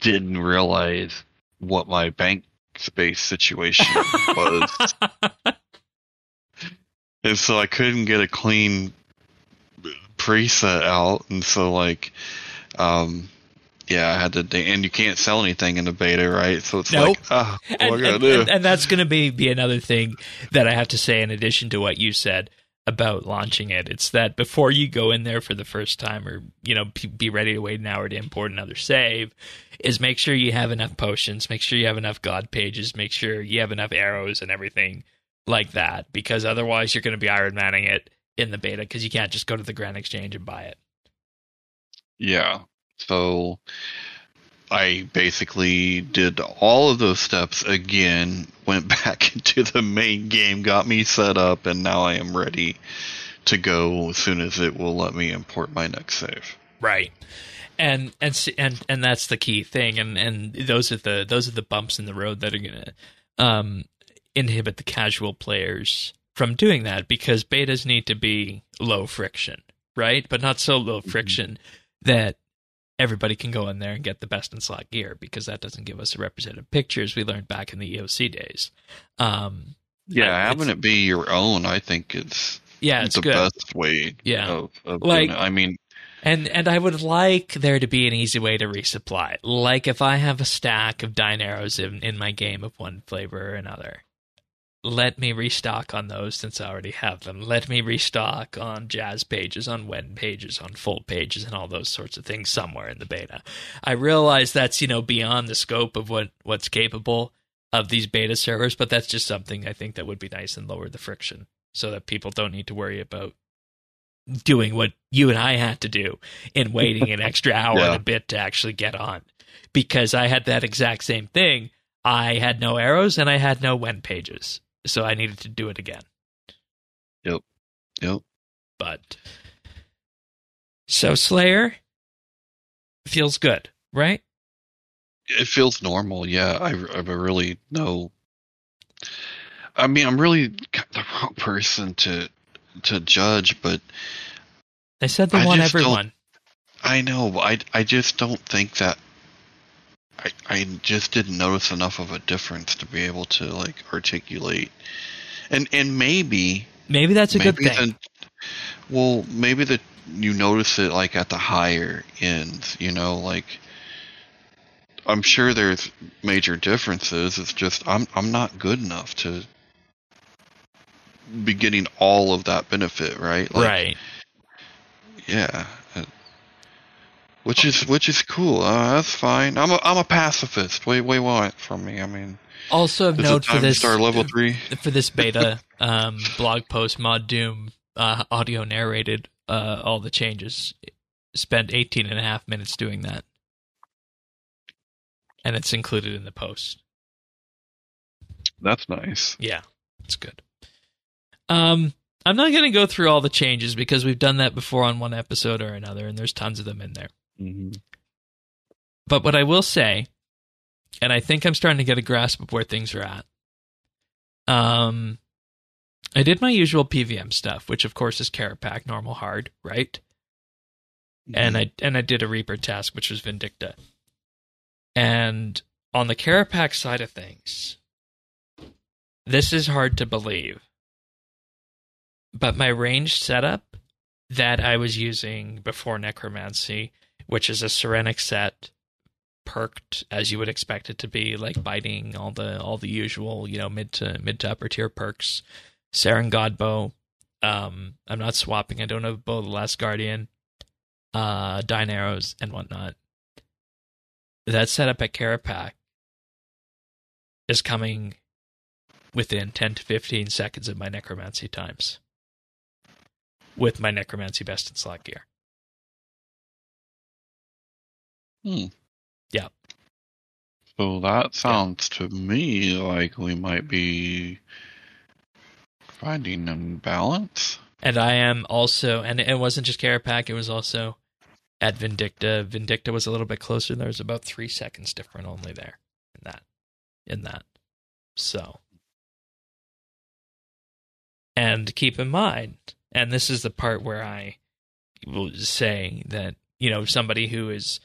didn't realize what my bank space situation was, and so I couldn't get a clean preset out, and so like, um. Yeah, I had to, and you can't sell anything in the beta, right? So it's Nope. Oh, like, what and, and- do? and- and that's going to be be another thing that I have to say in addition to what you said about launching it. It's that before you go in there for the first time, or you know, be, be ready to wait an hour to import another save, is make sure you have enough potions, make sure you have enough god pages, make sure you have enough arrows and everything like that, because otherwise you're going to be Iron Manning it in the beta because you can't just go to the Grand Exchange and buy it. Yeah. So I basically did all of those steps again, went back into the main game, got me set up, and now I am ready to go as soon as it will let me import my next save. Right. And and and and that's the key thing and and those are the those are the bumps in the road that are going to um inhibit the casual players from doing that because betas need to be low friction, right? But not so low friction that everybody can go in there and get the best in slot gear because that doesn't give us a representative picture as we learned back in the EOC days. Um Yeah, I- having it be your own, I think it's, yeah, it's the good. best way Yeah. of, of Like- doing it. I mean, And and I would like there to be an easy way to resupply. Like if I have a stack of dinarrows in, in my game of one flavor or another, let me restock on those since I already have them. Let me restock on Jas pages, on Wen pages, on Ful pages, and all those sorts of things somewhere in the beta. I realize that's you know beyond the scope of what what's capable of these beta servers, but that's just something I think that would be nice and lower the friction so that people don't need to worry about doing what you and I had to do in waiting an extra hour Yeah. and a bit to actually get on. Because I had that exact same thing. I had no arrows and I had no Wen pages. So I needed to do it again. yep. Yep. But so Slayer feels good, right? It feels normal. Yeah, I, I really know. I mean, I'm really the wrong person to to judge, but They said they I want everyone. I know. but I I just don't think that. I I just didn't notice enough of a difference to be able to like articulate, and and maybe Maybe that's a good thing. the- well, maybe that you notice it like at the higher ends. You know, like I'm sure there's major differences. It's just I'm I'm not good enough to be getting all of that benefit, right? Like, right. Yeah. Which is which is cool. Uh, that's fine. I'm a I'm a pacifist. What what do you want from me? I mean, Also of note for this start level three? for this beta um, blog post, Mod Doom uh, audio narrated uh, all the changes. Spent 18 and a half minutes doing that. And it's included in the post. That's nice. Yeah, it's good. Um, I'm not going to go through all the changes because we've done that before on one episode or another, and there's tons of them in there. Hmm But what I will say, and I think I'm starting to get a grasp of where things are at. Um, I did my usual PVM stuff, which of course is Kerapac, normal, hard, right? And I and I did a Reaper task, which was Vindicta. And on the Kerapac side of things, this is hard to believe. But my range setup that I was using before Necromancy, which is a Serenic set, perked as you would expect it to be, like biting all the all the usual, you know, mid to mid to upper tier perks, Seren Godbow, Um, I'm not swapping. I don't have Bow the Last Guardian, uh, Dinarrows, and whatnot. That setup at Kerapac is coming within 10 to 15 seconds of my necromancy times with my necromancy best in slot gear. Hmm. Yeah. So that sounds to me like we might be finding an balance. And I am also, and it wasn't just Kerapac, it was also at Vindicta. Vindicta was a little bit closer. There was about three seconds different only there in that. In that. So. And keep in mind, and this is the part where I will say that, you know, somebody who is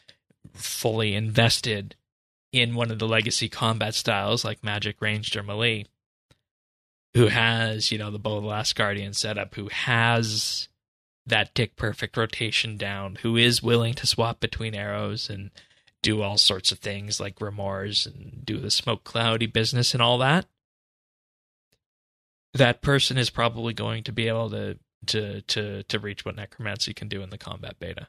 fully invested in one of the legacy combat styles like Magic, Ranged, or Melee, who has, you know, the Bow of the Last Guardian setup, who has that tick perfect rotation down, who is willing to swap between arrows and do all sorts of things like Grimoires and do the smoke cloudy business and all that. That person is probably going to be able to to to to reach what necromancy can do in the combat beta.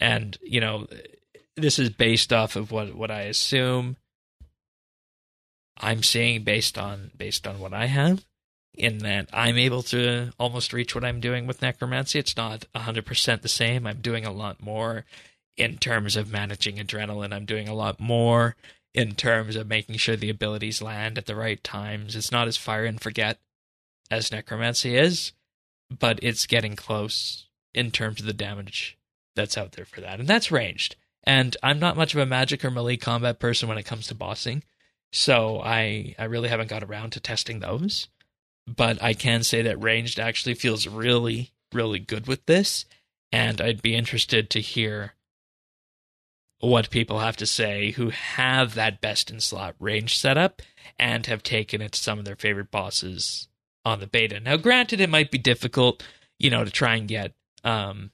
And, you know, this is based off of what what I assume I'm seeing based on based on what I have in that I'm able to almost reach what I'm doing with necromancy. It's not 100% the same. I'm doing a lot more in terms of managing adrenaline. I'm doing a lot more in terms of making sure the abilities land at the right times. It's not as fire and forget as necromancy is, but it's getting close in terms of the damage that's out there for that. And that's ranged. And I'm not much of a magic or melee combat person when it comes to bossing. So I I really haven't got around to testing those but I can say that ranged actually feels really, really good with this. And I'd be interested to hear what people have to say who have that best in slot range setup and have taken it to some of their favorite bosses on the beta. Now, granted, it might be difficult, you know, to try and get um,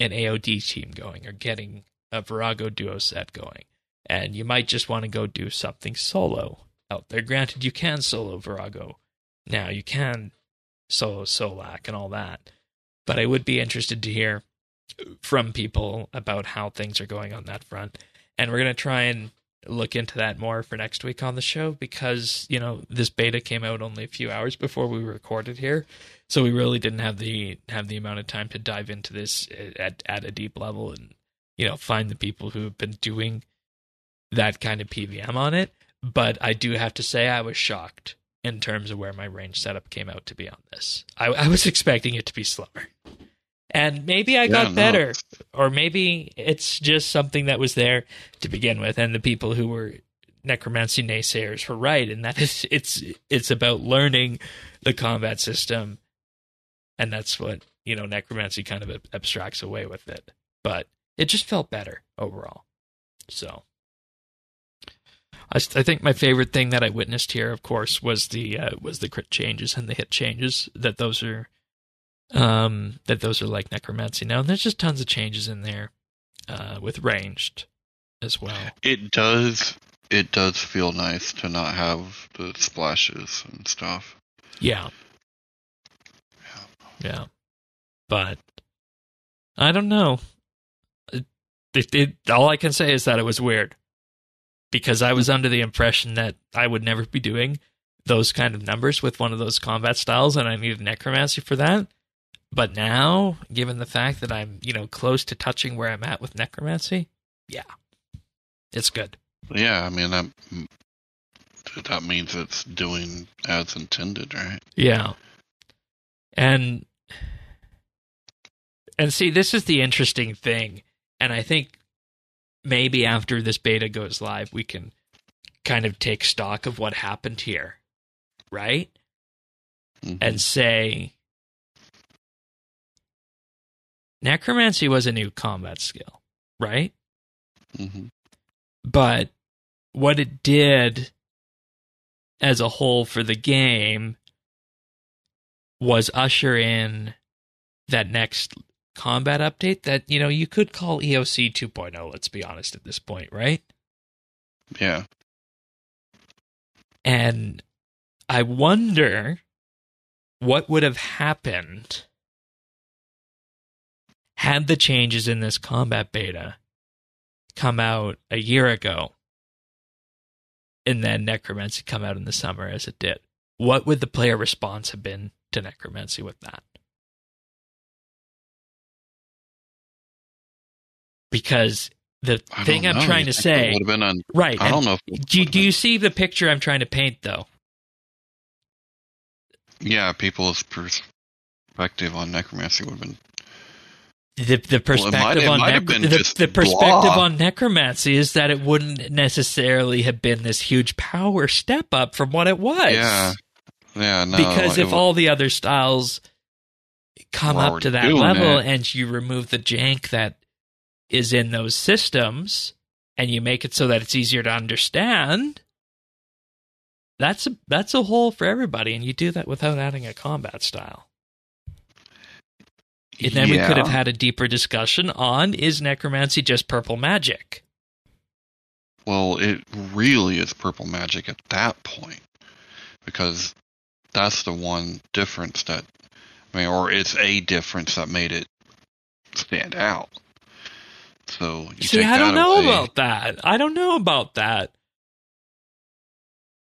an AOD team going or getting a Vorago duo set going. And you might just want to go do something solo out there. Granted, you can solo Vorago now you can solo Solak and all that, but I would be interested to hear from people about how things are going on that front. And we're going to try and look into that more for next week on the show because, you know, this beta came out only a few hours before we recorded here. So we really didn't have the have the amount of time to dive into this at at a deep level and you know, find the people who have been doing that kind of PVM on it. But I do have to say I was shocked in terms of where my range setup came out to be on this. I, I was expecting it to be slower. And maybe I got better, or maybe it's just something that was there to begin with, and the people who were necromancy naysayers were right, and that is it's it's about learning the combat system, and that's what you know necromancy kind of abstracts away with it. But it just felt better overall. So I, I think my favorite thing that I witnessed here, of course, was the uh, was the crit changes and the hit changes. That those are, um, that those are like necromancy now. And there's just tons of changes in there, uh, with ranged, as well. It does. It does feel nice to not have the splashes and stuff. Yeah. Yeah. Yeah. But I don't know. It, it, it, all I can say is that it was weird because I was under the impression that I would never be doing those kind of numbers with one of those combat styles and I needed necromancy for that. But now, given the fact that I'm, you know, close to touching where I'm at with necromancy, yeah. It's good. Yeah, I mean that that means it's doing as intended, right? Yeah. And and see, this is the interesting thing. And I think maybe after this beta goes live, we can kind of take stock of what happened here, right? Mm-hmm. And say, necromancy was a new combat skill, right? Mm-hmm. But what it did as a whole for the game was usher in that next combat update that you know you could call EOC 2.0 let's be honest at this point right yeah and i wonder what would have happened had the changes in this combat beta come out a year ago and then necromancy come out in the summer as it did what would the player response have been to necromancy with that because the I thing i'm know. trying to say would have been on. right I don't know. Do, do you see the picture i'm trying to paint though Yeah, people's perspective on necromancy would have been. The the Well, perspective might- on might necro- the, the perspective blah. on necromancy is that it wouldn't necessarily have been this huge power step up from what it was. Yeah. Yeah, no. because if all the other styles come up to that level it. and you remove the jank that is in those systems and you make it so that it's easier to understand, that's a that's a hole for everybody, and you do that without adding a combat style. And then we could have had a deeper discussion on is necromancy just purple magic? Well, it really is purple magic at that point because that's the one difference that, I mean, or it's a difference that made it stand out. So you See, I don't know away- about that. I don't know about that.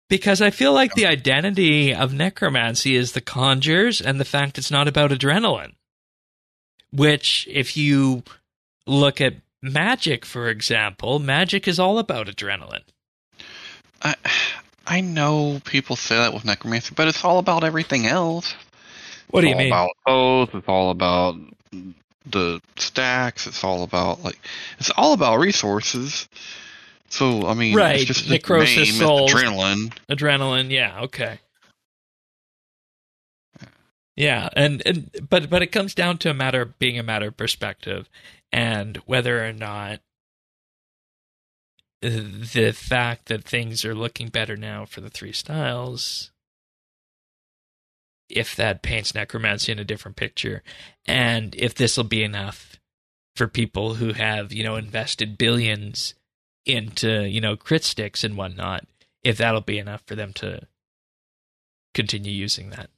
Because I feel like the identity of necromancy is the conjures and the fact it's not about adrenaline. Which, if you look at magic, for example, magic is all about adrenaline. I, I know people say that with necromancy, but it's all about everything else. What do it's you all mean? About oath. It's all about the stacks. It's all about like it's all about resources. So I mean, Right, It's just necrosis name, souls. adrenaline. Adrenaline, yeah, okay. Yeah, and, and but but it comes down to a matter of being a matter of perspective and whether or not the fact that things are looking better now for the three styles if that paints necromancy in a different picture and if this will be enough for people who have you know invested billions into you know crit sticks and whatnot if that'll be enough for them to continue using that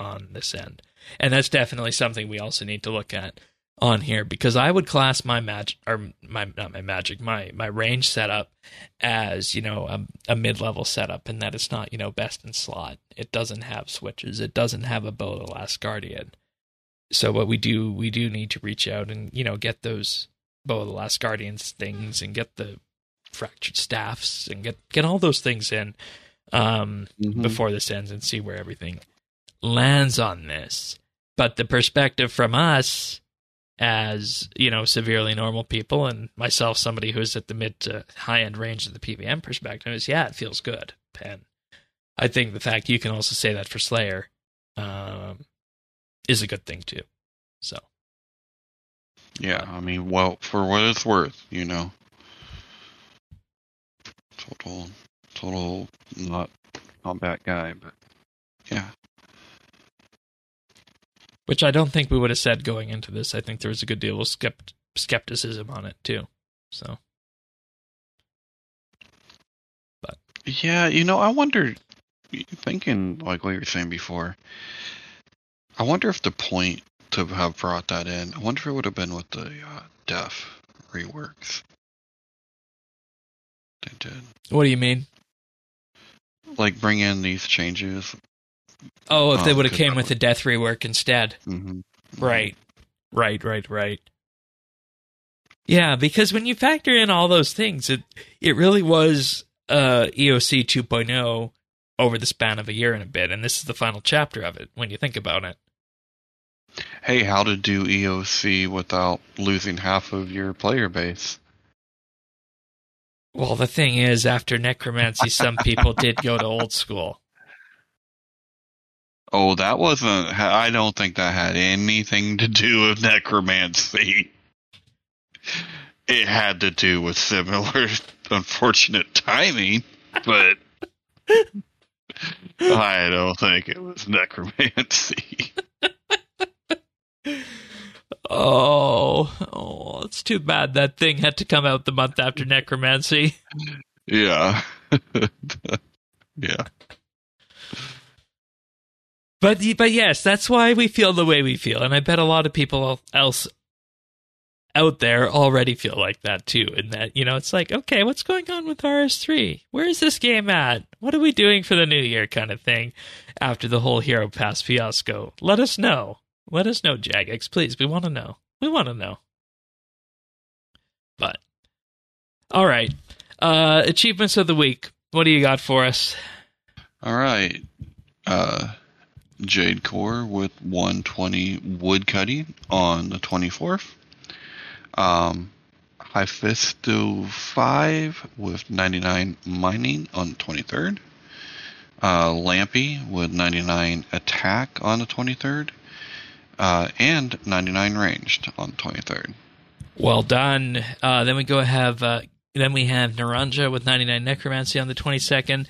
on this end. And that's definitely something we also need to look at on here because i would class my magic or my not my magic my my range setup as you know a, a mid-level setup and that it's not you know best in slot. It doesn't have switches. It doesn't have a bow of the last guardian so what we do we do need to reach out and you know get those bow of the last guardians things and get the fractured staffs and get get all those things in um, Mhm. before this ends and see where everything lands on this. But the perspective from us as, you know, severely normal people and myself, somebody who's at the mid to high end range of the PVM perspective is yeah, it feels good. And I think the fact you can also say that for Slayer um, is a good thing too. So Yeah, I mean, well, for what it's worth, you know. Total, total, not combat guy, but yeah. Which I don't think we would have said going into this. I think there was a good deal of skept- skepticism on it too. So Yeah, you know, I wonder, thinking like what you were saying before, I wonder if the point to have brought that in, I wonder if it would have been with the uh, death reworks. They did. what do you mean? Like, bring in these changes. Oh, if they Oh, would have came with the death rework instead. hmm Right. Right, right, right. Yeah, because when you factor in all those things, it it really was uh EOC 2.0 over the span of a year and a bit, and this is the final chapter of it when you think about it. Hey, how to do EOC without losing half of your player base? Well, the thing is, after Necromancy, some people did go to old school. Oh, that wasn't. I don't think that had anything to do with necromancy. It had to do with similar unfortunate timing, but I don't think it was necromancy. Oh, oh, it's too bad that thing had to come out the month after Necromancy. Yeah. yeah. But but yes, that's why we feel the way we feel, and I bet a lot of people else out there already feel like that too. And that you know, it's like, okay, what's going on with RS3? Where is this game at? What are we doing for the new year, kind of thing? After the whole Hero Pass fiasco, let us know. Let us know, Jagex, please. We want to know. We want to know. But all right, uh, achievements of the week. What do you got for us? All right. Uh, Jade Core with 120 woodcutting on the 24th. Um, Hephaestus 5 with 99 mining on the 23rd. Uh, Lampy with 99 attack on the 23rd. Uh, and 99 ranged on the 23rd. Well done. Uh, then we go have uh, then we have Naranja with 99 Necromancy on the 22nd,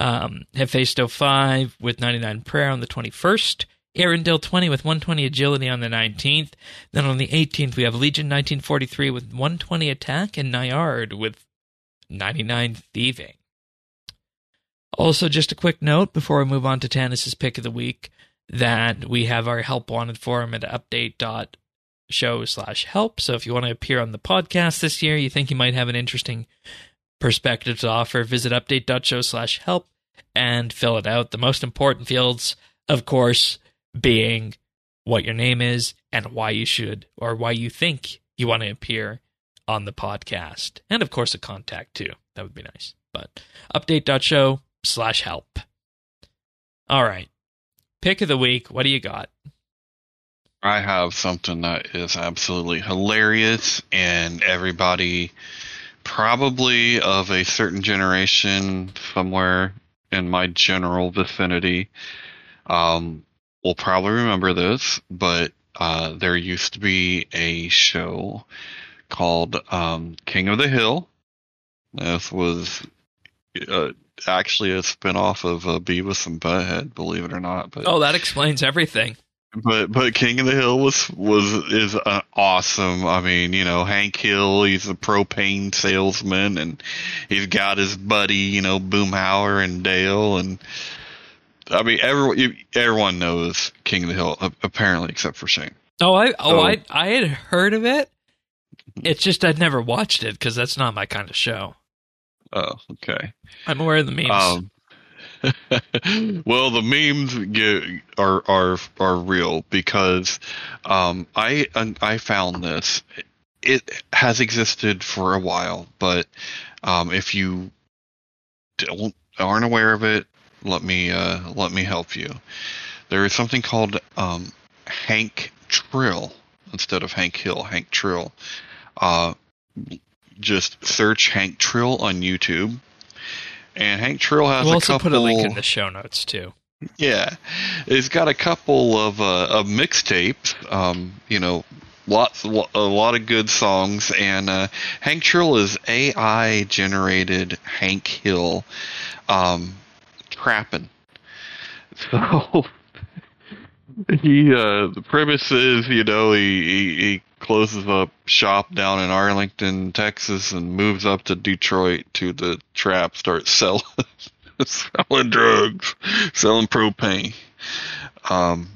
um, Hephaestus 5 with 99 Prayer on the 21st, Arendelle 20 with 120 Agility on the 19th. Then on the 18th, we have Legion 1943 with 120 Attack and Nyard with 99 Thieving. Also, just a quick note before we move on to Tannis's pick of the week that we have our help wanted forum at update show slash help. So if you want to appear on the podcast this year, you think you might have an interesting perspective to offer, visit update.show slash help and fill it out. The most important fields, of course, being what your name is and why you should or why you think you want to appear on the podcast. And of course, a contact too. That would be nice. But update.show slash help. All right. Pick of the week. What do you got? I have something that is absolutely hilarious, and everybody, probably of a certain generation somewhere in my general vicinity, um, will probably remember this. But uh, there used to be a show called um, King of the Hill. This was uh, actually a spinoff of uh, Beavis and Butthead, believe it or not. But oh, that explains everything but but King of the Hill was was is uh, awesome. I mean, you know, Hank Hill, he's a propane salesman, and he's got his buddy, you know, Boomhauer and Dale, and I mean, everyone everyone knows King of the Hill apparently, except for Shane. Oh, I oh so, I I had heard of it. It's just I'd never watched it because that's not my kind of show. Oh, okay. I'm aware of the memes. Um, well, the memes are are are real because um, I I found this. It has existed for a while, but um, if you don't aren't aware of it, let me uh, let me help you. There is something called um, Hank Trill instead of Hank Hill. Hank Trill. Uh, just search Hank Trill on YouTube and Hank Trill has we'll a also couple. put a link in the show notes too. Yeah, he's got a couple of uh, of mixtapes. Um, you know, lots a lot of good songs, and uh, Hank Trill is AI generated Hank Hill, um, trapping. So he uh, the premise is you know he, he, he closes up shop down in Arlington, Texas, and moves up to Detroit to the trap, starts selling selling drugs, selling propane. Um,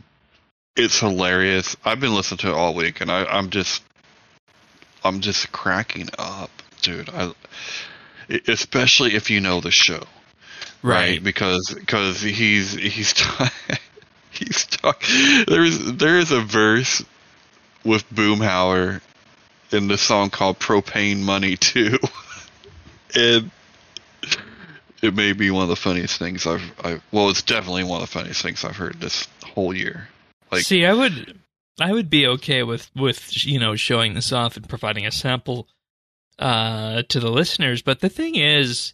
it's hilarious. I've been listening to it all week, and I, I'm just I'm just cracking up, dude. I especially if you know the show, right? right? Because because he's he's. he's talking. There's there is a verse with Boomhauer in the song called Propane Money too. and it may be one of the funniest things I've I well it's definitely one of the funniest things I've heard this whole year. Like See, I would I would be okay with with you know showing this off and providing a sample uh to the listeners, but the thing is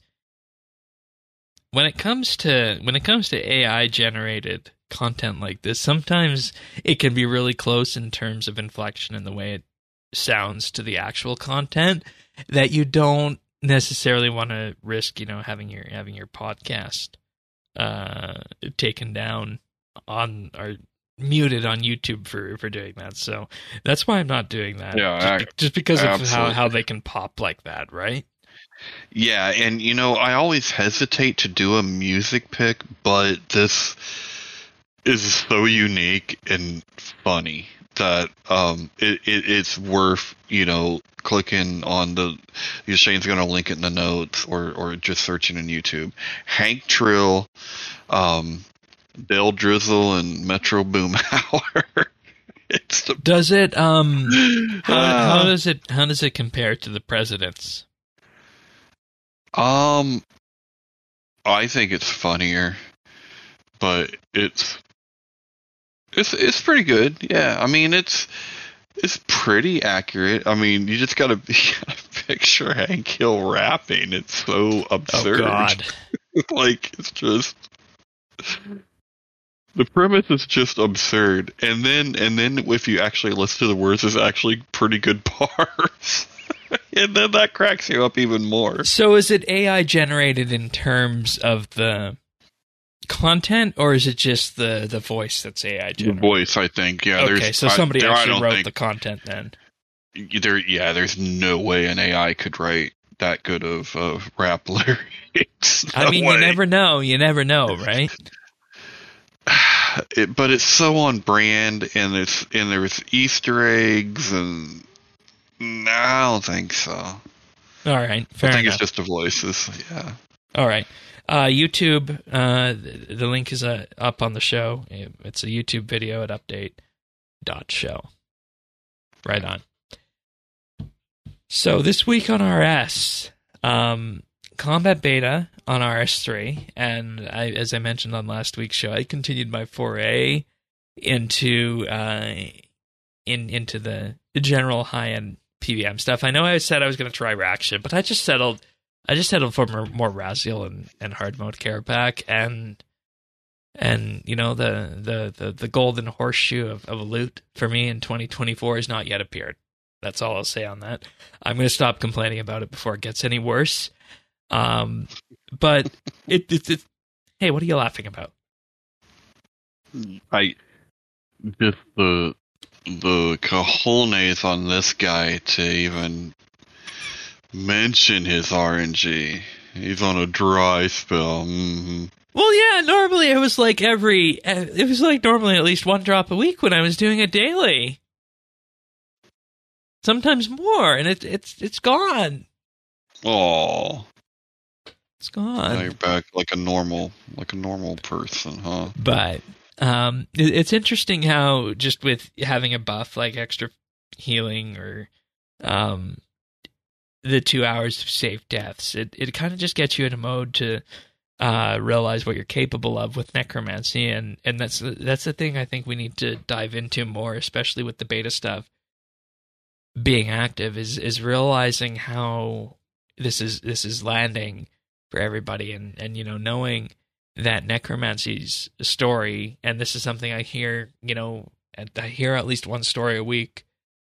when it comes to when it comes to AI generated content like this, sometimes it can be really close in terms of inflection and the way it sounds to the actual content that you don't necessarily want to risk, you know, having your having your podcast uh taken down on or muted on YouTube for for doing that. So that's why I'm not doing that. Yeah, just, I, just because of how how they can pop like that, right? Yeah, and you know, I always hesitate to do a music pick, but this is so unique and funny that um it, it it's worth you know clicking on the Shane's gonna link it in the notes or or just searching in YouTube. Hank Trill, um, Dale Drizzle, and Metro Boomhauer. it's the, Does it um how, Ah. how does it how does it compare to the presidents? um, I think it's funnier, but it's it's it's pretty good. Yeah, I mean it's it's pretty accurate. I mean you just gotta, you gotta picture Hank Hill rapping. It's so absurd. Oh god. like it's just the premise is just absurd and then and then if you actually listen to the words it's actually pretty good bars and then that cracks you up even more So is it AI generated in terms of the content or is it just the the voice that's AI the voice i think yeah okay, there's so I- somebody there- actually wrote the content then. there yeah there's no way an ai could write that good of uh, rap lyrics I mean, way. you never know. You never know, right? it, but it's so on brand and it's and there's easter eggs and no, i don't think so All right, fair I think enough. it's just the voices. Yeah. All right. Uh, YouTube, uh, the, the link is uh, up on the show. It's a YouTube video at update dot show. Right on. So this week on RS, um, combat beta on RS3, and I, as I mentioned on last week's show, I continued my foray into uh, in into the, general high end PVM stuff. I know I said I was going to try Raction, but I just settled I just settled for more, more Rasial and, and hard mode Kerapac and and you know the the the, the golden horseshoe of, of loot for me in 2024 has not yet appeared. That's all I'll say on that. I'm going to stop complaining about it before it gets any worse. Um, but it, it, it hey, what are you laughing about? I just the the cojones on this guy to even mention his RNG. He's on a dry spell. hmm Well, yeah, normally it was like every uh, it was like normally at least one drop a week when I was doing it daily. Sometimes more, and it, it's it's gone. Oh, it's gone. you're back like a normal, like a normal person, huh? But um, it, it's interesting how just with having a buff like extra healing or um, the two hours of safe deaths, it it kind of just gets you in a mode to uh, realize what you're capable of with necromancy, and and that's that's the thing I think we need to dive into more, especially with the beta stuff being active, is is realizing how this is this is landing for everybody, and and you know knowing that necromancy's story, and this is something I hear, you know, I hear at least one story a week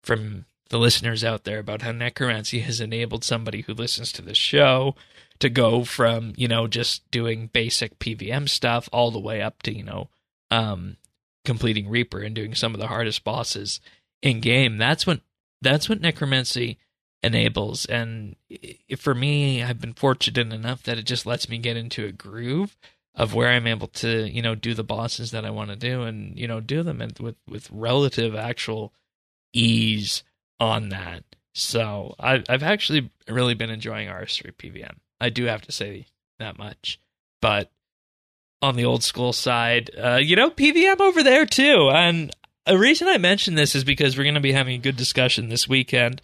from the listeners out there about how necromancy has enabled somebody who listens to this show to go from, you know, just doing basic PVM stuff all the way up to, you know, um, completing Reaper and doing some of the hardest bosses in game. That's what that's what necromancy enables and for me I've been fortunate enough that it just lets me get into a groove of where I'm able to, you know, do the bosses that I want to do and, you know, do them with, with relative actual ease on that. So I, I've actually really been enjoying RS3 PVM. I do have to say that much. But on the old school side, uh, you know, PVM over there too. And a reason I mention this is because we're going to be having a good discussion this weekend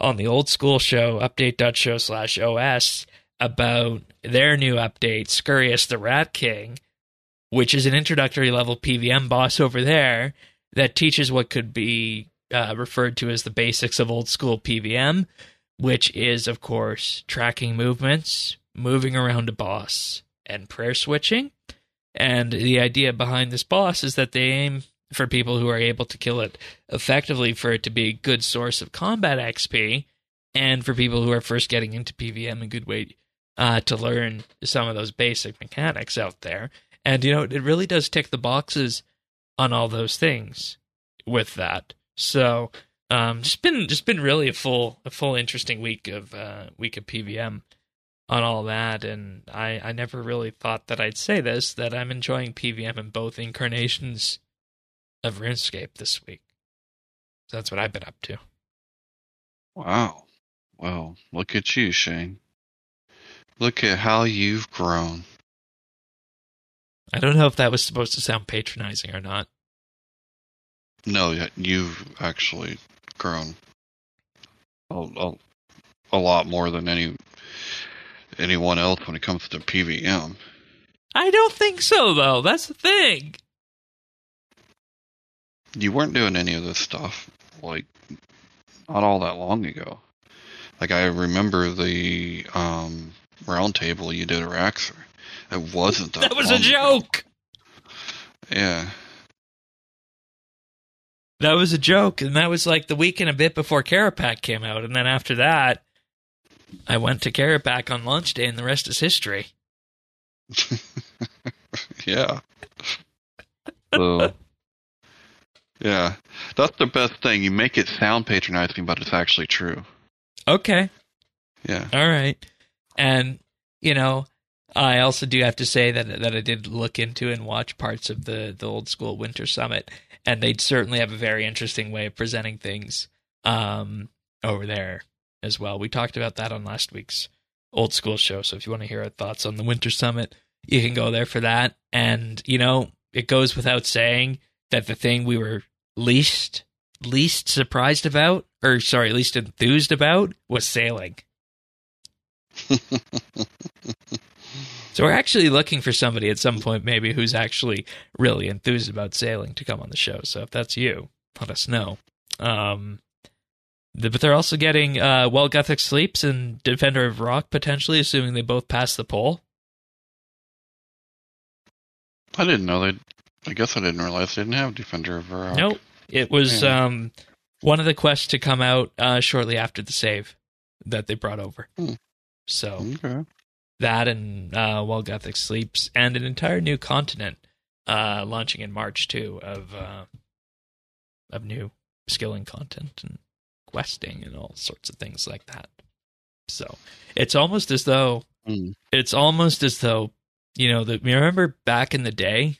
on the old school show, update.show slash OS, about their new update, Scurrius the Rat King, which is an introductory level PVM boss over there that teaches what could be uh, referred to as the basics of old school PVM, which is, of course, tracking movements, moving around a boss, and prayer switching. And the idea behind this boss is that they aim for people who are able to kill it effectively for it to be a good source of combat XP, and for people who are first getting into PVM, a good way uh, to learn some of those basic mechanics out there. And you know, it really does tick the boxes on all those things with that. So, um, just been just been really a full a full interesting week of uh, week of PVM on all that, and I I never really thought that I'd say this that I'm enjoying PVM in both incarnations of RuneScape this week. So that's what I've been up to. Wow. Well, look at you, Shane. Look at how you've grown. I don't know if that was supposed to sound patronizing or not. No, you've actually grown a, a, a lot more than any anyone else when it comes to PVM. I don't think so, though. That's the thing. You weren't doing any of this stuff like not all that long ago. Like I remember the um, round table you did at Raxer. It wasn't that. That was a long ago. joke. Yeah. That was a joke, and that was like the week and a bit before Kerapac came out, and then after that, I went to Kerapac on launch day, and the rest is history. yeah. So, yeah, that's the best thing. You make it sound patronizing, but it's actually true. Okay, Yeah. all right, and you know, I also do have to say that that I did look into and watch parts of the the old school Winter Summit, and they certainly have a very interesting way of presenting things um, over there as well. We talked about that on last week's old school show. So if you want to hear our thoughts on the Winter Summit, you can go there for that. And you know, it goes without saying that the thing we were least least surprised about, or sorry, least enthused about, was sailing. So we're actually looking for somebody at some point, maybe who's actually really enthused about sailing to come on the show. So if that's you, let us know. Um, the, but they're also getting uh, While Guthix Sleeps and Defender of Varrock potentially, assuming they both pass the poll. I didn't know they. I guess I didn't realize they didn't have Defender of Varrock. Nope. It was Yeah. um, one of the quests to come out uh, shortly after the save that they brought over. Hmm. So Okay. That and uh, While Guthix Sleeps and an entire new continent uh, launching in March too of uh, of new skilling content and questing and all sorts of things like that. So it's almost as though Mm. it's almost as though you know the you remember back in the day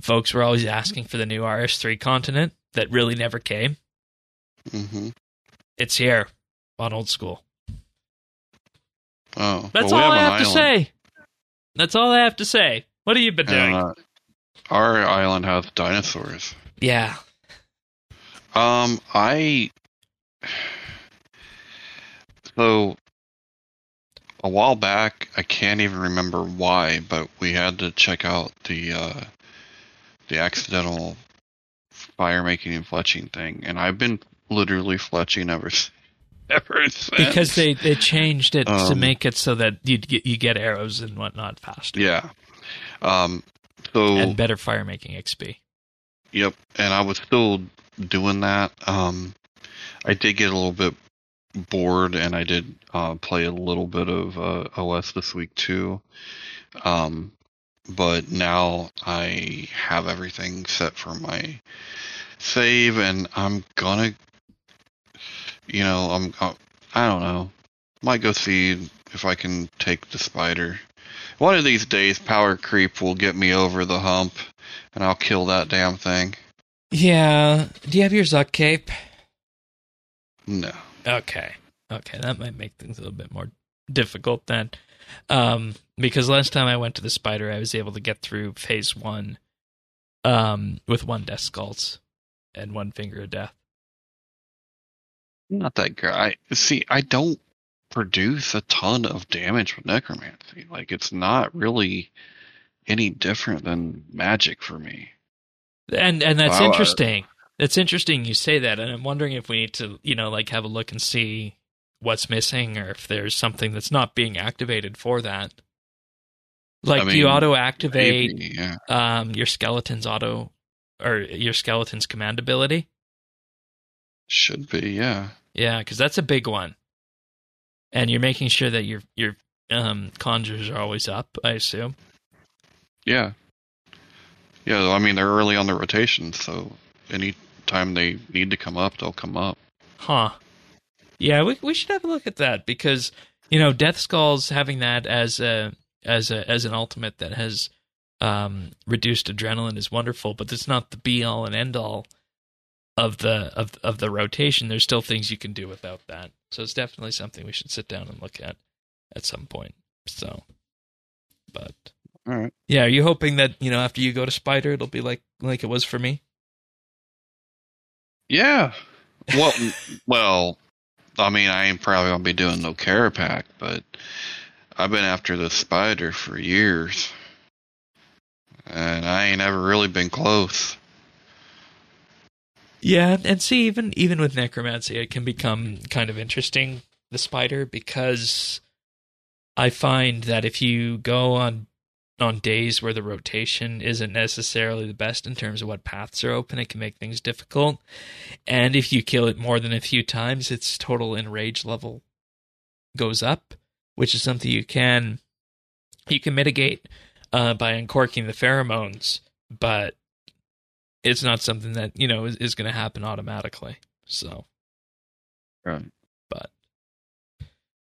folks were always asking for the new RS3 continent that really never came. Mm-hmm. It's here on old school. Oh, That's well, we all I an have to say. That's all I have to say. What have you been doing? Uh, our island has dinosaurs. yeah. Um, I so a while back, I can't even remember why, but we had to check out the uh, the accidental fire making and fletching thing, and I've been literally fletching ever s- ever since. Because they, they changed it to Um, make it so that you get you get arrows and whatnot faster yeah, um, so and better fire making XP. Yep, and I was still doing that. Um, I did get a little bit bored, and I did uh, play a little bit of uh, OS this week too. Um, but now I have everything set for my save, and I'm gonna, you know, I'm, uh, I don't know, might go see if I can take the spider. One of these days, power creep will get me over the hump and I'll kill that damn thing. Yeah. Do you have your Zuk cape? No. Okay. Okay, that might make things a little bit more difficult then. Um, because last time I went to the spider, I was able to get through phase one um, with one death skulls and one finger of death. Not that great. I see. I don't produce a ton of damage with necromancy. Like it's not really any different than magic for me. And and that's Wow, interesting. That's interesting you say that, and I'm wondering if we need to, you know, like have a look and see what's missing, or if there's something that's not being activated for that. Like, I do you auto activate Maybe, yeah. um, your skeleton's auto or your skeleton's command ability? Should be. Yeah. Yeah, because that's a big one, and you're making sure that your your um, conjures are always up. I assume. Yeah. Yeah. I mean, they're early on the rotation, so any time they need to come up, they'll come up. Huh. Yeah, we we should have a look at that because you know, Death Skulls having that as a as a as an ultimate that has um, reduced adrenaline is wonderful, but it's not the be all and end all of the of of the rotation. There's still things you can do without that. So it's definitely something we should sit down and look at at some point. So, but All right. yeah, are you hoping that you know after you go to Spider, it'll be like like it was for me? Yeah. Well, well, I mean, I ain't probably gonna be doing no Kerapac, but I've been after the spider for years, and I ain't ever really been close. Yeah, and see, even even with necromancy, it can become kind of interesting the spider because I find that if you go on on days where the rotation isn't necessarily the best in terms of what paths are open, it can make things difficult. And if you kill it more than a few times, its total enrage level goes up, which is something you can you can mitigate uh, by uncorking the pheromones, but it's not something that you know is, is going to happen automatically. So, Right. but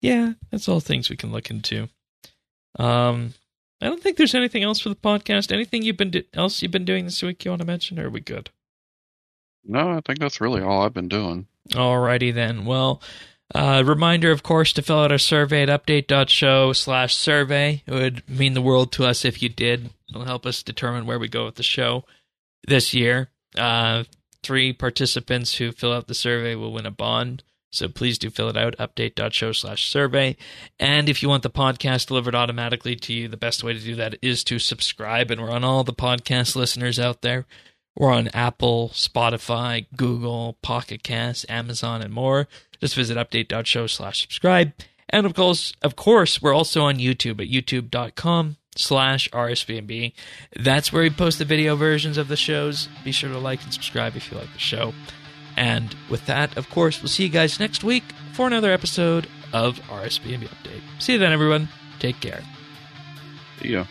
yeah, that's all things we can look into. Um, I don't think there's anything else for the podcast. Anything you've been do- else you've been doing this week you want to mention, or are we good? No, I think that's really all I've been doing. Alrighty then. Well, uh, reminder, of course, to fill out our survey at update.show slash survey. It would mean the world to us if you did. It'll help us determine where we go with the show this year. Uh, three participants who fill out the survey will win a bond. So please do fill it out, update.show slash survey. And if you want the podcast delivered automatically to you, the best way to do that is to subscribe. And we're on all the podcast listeners out there. We're on Apple, Spotify, Google, Pocket Cast, Amazon, and more. Just visit update.show slash subscribe. And of course, of course, we're also on YouTube at youtube.com slash RSBNB. That's where we post the video versions of the shows. Be sure to like and subscribe if you like the show. And with that, of course, we'll see you guys next week for another episode of RSBNB Update. See you then, everyone. Take care. Yeah.